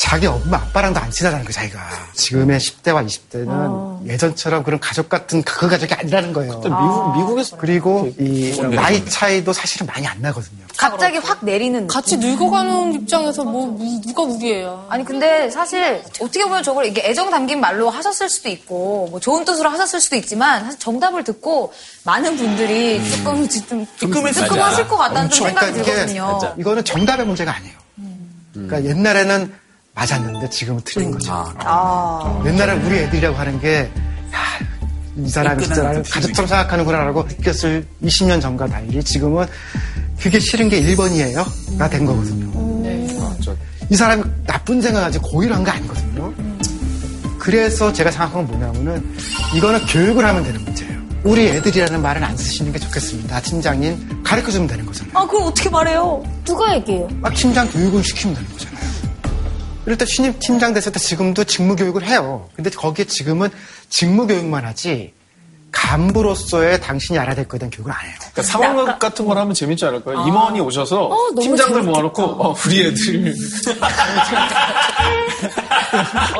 자기 엄마 아빠랑도 안 친하다는 거 자기가. 지금의 10대와 20대는 예전처럼 그런 가족 같은 그 가족이 아니라는 거예요. 미국, 미국에서. 그리고 이 나이 차이도 사실은 많이 안 나거든요. 갑자기 확 내리는 같이 늙어가는 입장에서 뭐 무- 누가 우리예요? 아니 근데 사실 어떻게 보면 저걸 이게 애정 담긴 말로 하셨을 수도 있고 뭐 좋은 뜻으로 하셨을 수도 있지만 사실 정답을 듣고 많은 분들이 조금 좀. 뜨끔하실 것 같다는 좀 생각이 들거든요. 이거는 정답의 문제가 아니에요. 그러니까 옛날에는 맞았는데 지금은 틀린 거죠. 아. 옛날에 우리 애들이라고 하는 게, 야, 이 사람이 진짜 나를 가족처럼 생각하는구나라고 느꼈을 20년 전과 달리 지금은 그게 싫은 게 1번이에요. 가된 거거든요. 이 사람이 나쁜 생각하지 고의로 한 거 아니거든요. 그래서 제가 생각한 건 뭐냐면은 이거는 교육을 하면 되는 문제예요. 우리 애들이라는 말은 안 쓰시는 게 좋겠습니다. 팀장님 가르쳐 주면 되는 거잖아요. 아 그걸 어떻게 말해요? 누가 얘기해요? 아, 팀장 교육을 시키면 되는 거잖아요. 이럴 때 신입 팀장 됐을 때 지금도 직무 교육을 해요. 근데 거기에 지금은 직무 교육만 하지 간부로서의 당신이 알아야 될 거에 대한 교육을 안 해요. 그러니까 상황극 같은 걸 하면 재밌지 않을까요? 임원이 오셔서 너무 팀장들. 모아놓고 어, 우리 애들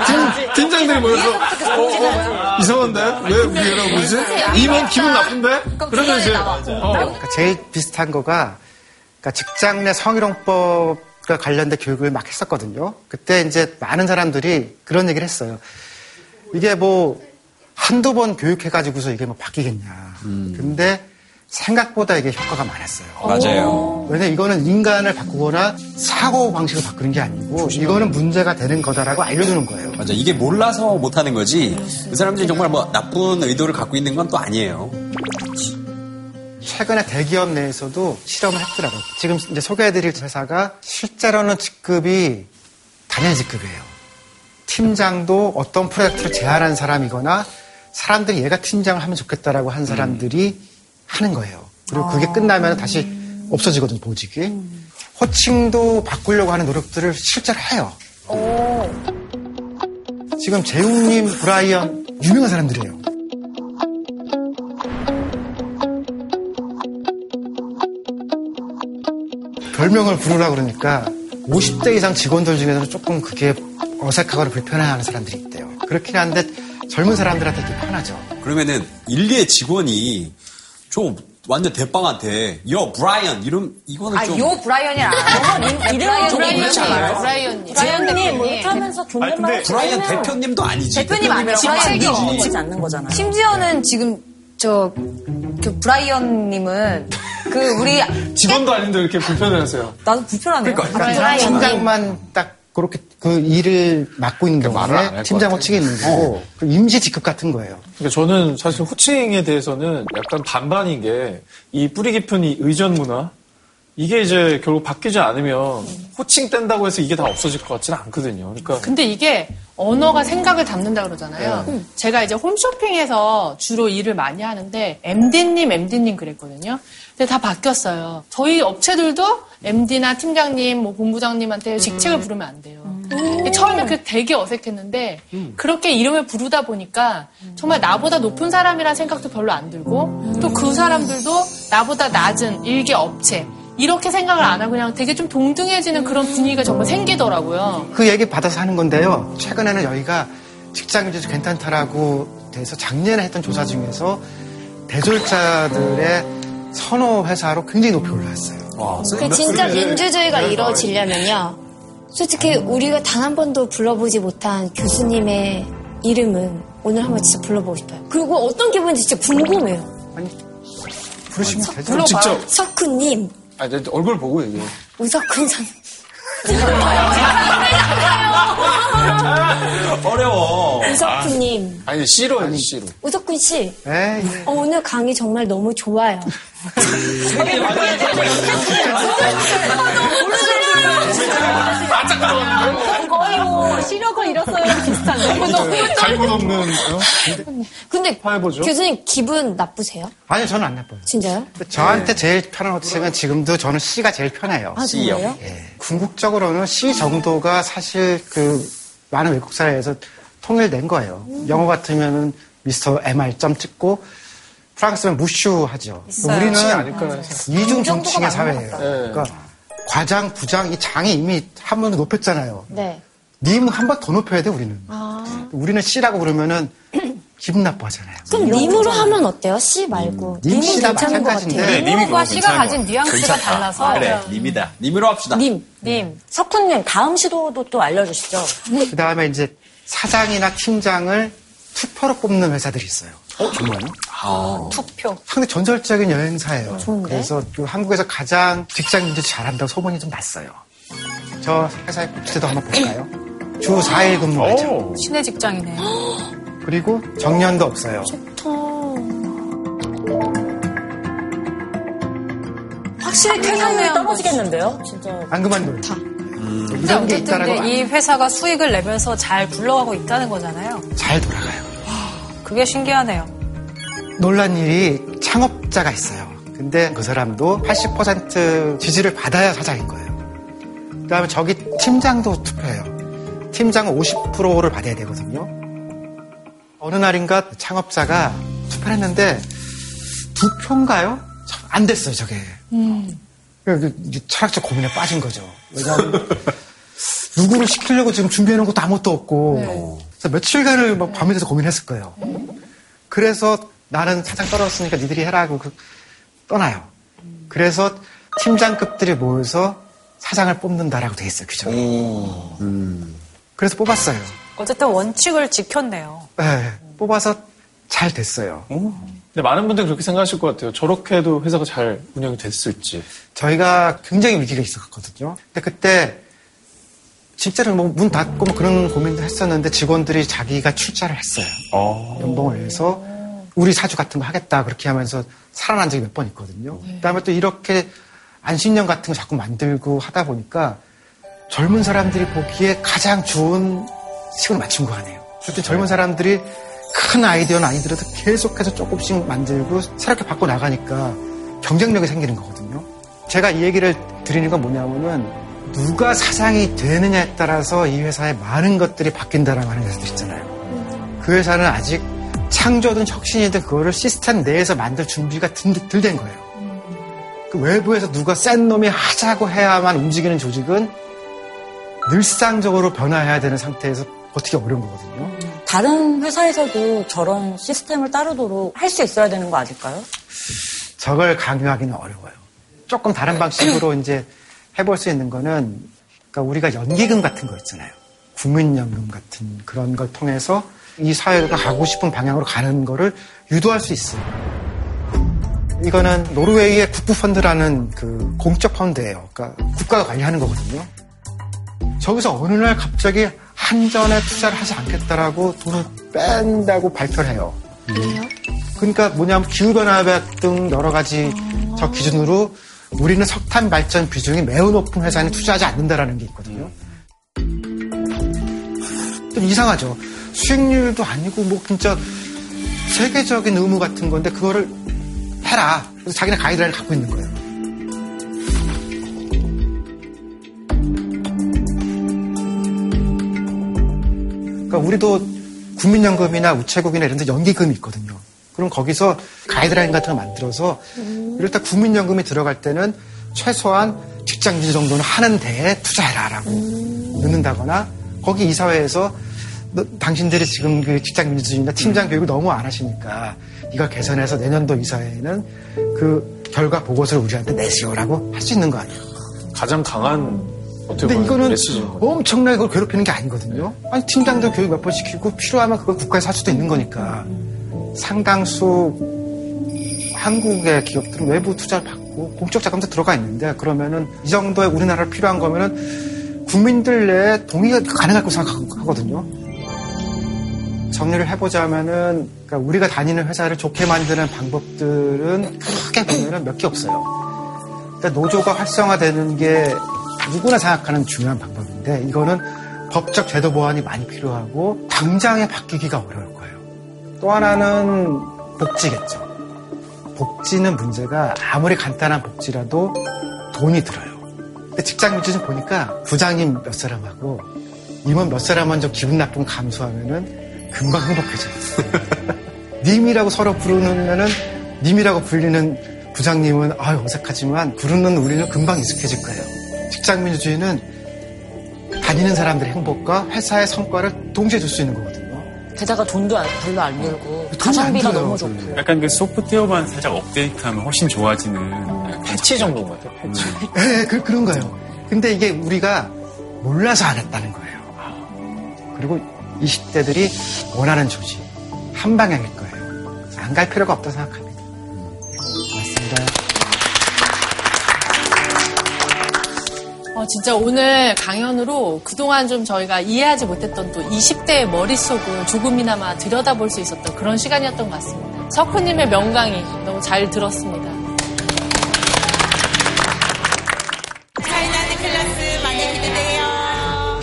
팀, 팀장들이 모여서 어, 어, 이상한데 왜 우리 애라고 그러지? 임원 기분 나쁜데? 그러면 이제 어, 그러니까 제일 비슷한 거가 그러니까 직장 내 성희롱법 과 관련된 교육을 막 했었거든요. 그때 이제 많은 사람들이 그런 얘기를 했어요. 이게 뭐 한두 번 교육해가지고서 이게 뭐 바뀌겠냐. 근데 생각보다 이게 효과가 많았어요. 맞아요. 왜냐 이거는 인간을 바꾸거나 사고 방식을 바꾸는 게 아니고 이거는 문제가 되는 거다라고 알려주는 거예요. 맞아. 이게 몰라서 못하는 거지. 그 사람들이 정말 뭐 나쁜 의도를 갖고 있는 건 또 아니에요. 최근에 대기업 내에서도 실험을 했더라고요. 지금 이제 소개해드릴 회사가 실제로는 직급이 단일 직급이에요. 팀장도 어떤 프로젝트를 제안한 사람이거나 사람들이 얘가 팀장을 하면 좋겠다라고 한 사람들이 하는 거예요. 그리고 그게 끝나면 다시 없어지거든요, 보직이. 호칭도 바꾸려고 하는 노력들을 실제로 해요. 지금 재웅님, 브라이언 유명한 사람들이에요. 별명을 부르라 그러니까 50대 이상 직원들 중에서는 조금 그게 어색하거나 불편해하는 사람들이 있대요. 그렇긴 한데 젊은 사람들한테 되게 편하죠. 그러면은 일개 직원이 좀 완전 대빵한테 여 브라이언 이름 이거는 아, 좀요 브라이언이 아니라 이름은 좀 브라이언이 그렇지 아니라 않아요? 브라이언님. 브라이언님 뭐 이렇게 하면서 존댓말 브라이언 대표님도 아니지. 대표님 아니라 직책이 브라이언. 없는 거지 않는 거잖아요. 심지어는 지금 저, 그 브라이언님은 그 우리 직원도 아닌데 이렇게 불편을 하세요. 나도 불편하네요. 그러니까 팀장만 딱 그렇게 그 일을 맡고 있는 경우에 것 팀장. 호칭이 있는 거고 그 임시 직급 같은 거예요. 그러니까 저는 사실 호칭에 대해서는 약간 반반인 게 이 뿌리 깊은 이 의전 문화 이게 이제 결국 바뀌지 않으면 호칭 뗀다고 해서 이게 다 없어질 것 같지는 않거든요. 그러니까 근데 이게 언어가 생각을 담는다 그러잖아요. 네. 제가 이제 홈쇼핑에서 주로 일을 많이 하는데 MD님, MD님 그랬거든요. 근데 다 바뀌었어요. 저희 업체들도 MD나 팀장님, 뭐 본부장님한테 직책을 부르면 안 돼요. 처음에 그 되게 어색했는데 그렇게 이름을 부르다 보니까 정말 나보다 높은 사람이라는 생각도 별로 안 들고 또그 사람들도 나보다 낮은 일개 업체 이렇게 생각을 안 하고 그냥 되게 좀 동등해지는 그런 분위기가 정말 생기더라고요. 그 얘기 받아서 하는 건데요. 최근에는 여기가 직장 유지 괜찮다라고 돼서 작년에 했던 조사 중에서 대졸자들의 선호 회사로 굉장히 높이 올라왔어요. 그 진짜 민주주의가 이루어지려면요. 솔직히 우리가 단 한 번도 불러보지 못한 교수님의 이름은 오늘 한번 진짜 불러보고 싶어요. 그리고 어떤 기분인지 진짜 궁금해요. 부르시면 되죠. 그럼 직접 석훈님, 아, 이제 얼굴 보고 얘기해. 우석훈 선 어려워. 우석훈님, 아니 C로 해야지 C로. 우석훈 씨. 어, 오늘 강의 정말 너무 좋아요. 거의 뭐 시력을 잃었어요 비슷한데. 잘못 없는 어? 근데 해보죠. 교수님 기분 나쁘세요? 아니요, 저는 안 나빠요. 진짜요? 저한테 제일 편한 호칭은 지금도 저는 C가 제일 편해요. 아, 정말요? 예. 궁극적으로는 C 정도가 사실 그 많은 외국 사회에서 통일된 거예요. 영어 같으면은 미스터 MR 점 찍고 프랑스면 무슈 하죠. 있어요. 우리는 C가 아닐까 해서. 이중 이 정도가 존칭의 맞는 사회예요. 네. 그러니까 과장, 부장 이 장이 이미 한 번 높였잖아요. 네. 님한 번 더 높여야 돼 우리는. 아. 우리는 C라고 부르면은 기분 나빠하잖아요. 그럼 님으로 하면 어때요? C 말고. 님 괜찮은 것 마찬가지인데. 같아요. 네, 님과 C가 가진 뉘앙스가 괜찮다. 달라서. 그래, 님이다. 님으로 합시다. 님. 님. 석훈님 다음 시도도 또 알려주시죠. 그 다음에 이제 사장이나 팀장을 투표로 뽑는 회사들이 있어요. 어, 정말요? 아. 투표. 상당히 전설적인 여행사예요. 좋은데? 그래서 그 한국에서 가장 직장인들이 잘한다고 소문이 좀 났어요. 저 회사의 봅시도 한번 볼까요? 주 4일 근무하죠. 신의 직장이네. 그리고 정년도 없어요. 확실히 퇴사율이 떨어지겠는데요? 진짜. 안 그만둬요. 근데 이런 게 어쨌든 있다라고 근데 이 회사가 수익을 내면서 잘 굴러가고 있다는 거잖아요. 잘 돌아가요. 그게 신기하네요. 놀란 일이 창업자가 있어요. 근데 그 사람도 80% 지지를 받아야 사장인 거예요. 그 다음에 저기 팀장도 투표해요. 팀장은 50%를 받아야 되거든요. 어느 날인가 창업자가 투표를 했는데 두 표인가요? 참, 안 됐어요, 저게. 그 이제 철학적 고민에 빠진 거죠. 왜냐하면 누구를 시키려고 지금 준비해놓은 것도 아무것도 없고 그래서 며칠간을 막 밤새서 고민했을 거예요. 그래서 나는 사장 떨어졌으니까 니들이 해라 하고 그 떠나요. 그래서 팀장급들이 모여서 사장을 뽑는다라고 돼 있어요, 규정에. 그래서 뽑았어요. 어쨌든 원칙을 지켰네요. 네, 뽑아서 잘 됐어요. 근데 많은 분들이 그렇게 생각하실 것 같아요. 저렇게 해도 회사가 잘 운영이 됐을지. 저희가 굉장히 위기가 있었거든요. 근데 그때 진짜로 뭐 문 닫고 뭐 그런 고민도 했었는데 직원들이 자기가 출자를 했어요. 연봉을 내서 우리 사주 같은 거 하겠다 그렇게 하면서 살아난 적이 몇 번 있거든요. 그다음에 또 이렇게 안식년 같은 거 자꾸 만들고 하다 보니까 젊은 사람들이 보기에 가장 좋은 식으로 맞춘 거 아니에요. 그때 젊은 사람들이 큰 아이디어는 아니더라도 계속해서 조금씩 만들고 새롭게 바꿔 나가니까 경쟁력이 생기는 거거든요. 제가 이 얘기를 드리는 건 뭐냐면은 누가 사장이 되느냐에 따라서 이 회사의 많은 것들이 바뀐다라고 하는 회사들 있잖아요. 그 회사는 아직 창조든 혁신이든 그거를 시스템 내에서 만들 준비가 덜 된 거예요. 그 외부에서 누가 센 놈이 하자고 해야만 움직이는 조직은 늘상적으로 변화해야 되는 상태에서 어떻게 어려운 거거든요. 다른 회사에서도 저런 시스템을 따르도록 할 수 있어야 되는 거 아닐까요? 저걸 강요하기는 어려워요. 조금 다른 방식으로 이제 해볼 수 있는 거는 그러니까 우리가 연기금 같은 거 있잖아요. 국민연금 같은 그런 걸 통해서 이 사회가 가고 싶은 방향으로 가는 거를 유도할 수 있어요. 이거는 노르웨이의 국부펀드라는 그 공적 펀드예요. 그러니까 국가가 관리하는 거거든요. 저기서 어느 날 갑자기 한전에 투자를 하지 않겠다라고 돈을 뺀다고 발표를 해요. 왜요? 그러니까 뭐냐면 기후변화 등 여러 가지 저 기준으로 우리는 석탄 발전 비중이 매우 높은 회사는 투자하지 않는다라는 게 있거든요. 좀 이상하죠. 수익률도 아니고 뭐 진짜 세계적인 의무 같은 건데 그거를 해라. 그래서 자기네 가이드라인을 갖고 있는 거예요. 그러니까 우리도 국민연금이나 우체국이나 이런 데 연기금이 있거든요. 그럼 거기서 가이드라인 같은 거 만들어서 이럴 때 국민연금이 들어갈 때는 최소한 직장인지 정도는 하는 데에 투자해라라고 넣는다거나 거기 이사회에서 너, 당신들이 지금 그 직장 민주주의나 팀장 교육을 너무 안 하시니까 이걸 개선해서 내년도 이사회에는 그 결과 보고서를 우리한테 내시오라고 할 수 있는 거 아니에요. 가장 강한 근데 이거는. 엄청나게 그걸 괴롭히는 게 아니거든요. 아니, 팀장도 교육 몇 번 시키고 필요하면 그걸 국가에서 할 수도 있는 거니까. 상당수 한국의 기업들은 외부 투자를 받고 공적 자금도 들어가 있는데 그러면은 이 정도의 우리나라를 필요한 거면은 국민들 내에 동의가 가능할 거라고 생각하거든요. 정리를 해보자면은 그러니까 우리가 다니는 회사를 좋게 만드는 방법들은 크게 보면은 몇 개 없어요. 그러니까 노조가 활성화되는 게 누구나 생각하는 중요한 방법인데 이거는 법적 제도 보완이 많이 필요하고 당장에 바뀌기가 어려울 거예요. 또 하나는 복지겠죠. 복지는 문제가 아무리 간단한 복지라도 돈이 들어요. 근데 직장 좀 보니까 부장님 몇 사람하고 임원 몇 사람만 좀 기분 나쁨 감수하면은 금방 행복해져요. 님이라고 서로 부르면은 님이라고 불리는 부장님은 아유 어색하지만 부르는 우리는 금방 익숙해질 거예요. 직장 민주주의는 다니는 사람들의 행복과 회사의 성과를 동시에 줄 수 있는 거거든요. 게다가 돈도 안- 별로 안 들고 가성비가 너무 좋고 약간 그 소프트웨어만 살짝 업데이트하면 훨씬 좋아지는 패치 정도인 것 같아요. 패치. 네, 그, 그런 거예요. 근데 이게 우리가 몰라서 안 했다는 거예요. 그리고 20대들이 원하는 조직, 한 방향일 거예요. 안 갈 필요가 없다고 생각합니다. 어, 진짜 오늘 강연으로 그동안 좀 저희가 이해하지 못했던 또 20대의 머릿속을 조금이나마 들여다볼 수 있었던 그런 시간이었던 것 같습니다. 석훈님의 명강의 너무 잘 들었습니다.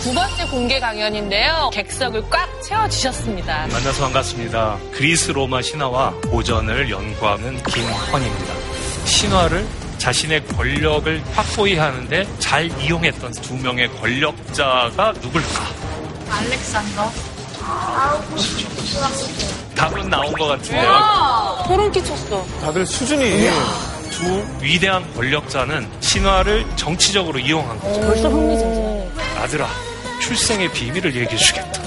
두 번째 공개 강연인데요. 객석을 꽉 채워주셨습니다. 만나서 반갑습니다. 그리스 로마 신화와 고전을 연구하는 김헌입니다. 신화를 자신의 권력을 확보히 하는데 잘 이용했던 두 명의 권력자가 누굴까? 알렉산더. 답은 나온 것 같은데요. 소름 끼쳤어. 다들 수준이 두 위대한 권력자는 신화를 정치적으로 이용한 거죠. 벌써 흥미진진. 아들아, 출생의 비밀을 얘기해 주겠다.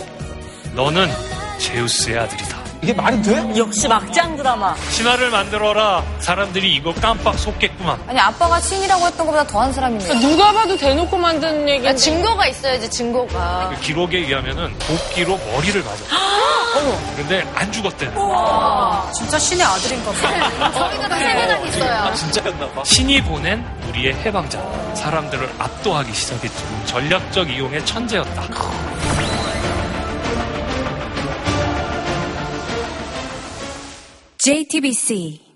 너는 제우스의 아들이다. 이게 말이 돼? 역시 막장 드라마. 신화를 만들어라. 사람들이 이거 깜빡 속겠구만. 아니 아빠가 신이라고 했던 것보다 더한 사람이네요. 누가 봐도 대놓고 만든 얘기. 야, 증거가 있어야지 증거가. 그 기록에 의하면은 도끼로 머리를 맞았어. 근데 안 죽었대는. 와, 진짜 신의 아들인가 봐. 저희가 다 세계가 있어요. 진짜였나 봐. 신이 보낸 우리의 해방자. 사람들을 압도하기 시작했죠. 전략적 이용의 천재였다. JTBC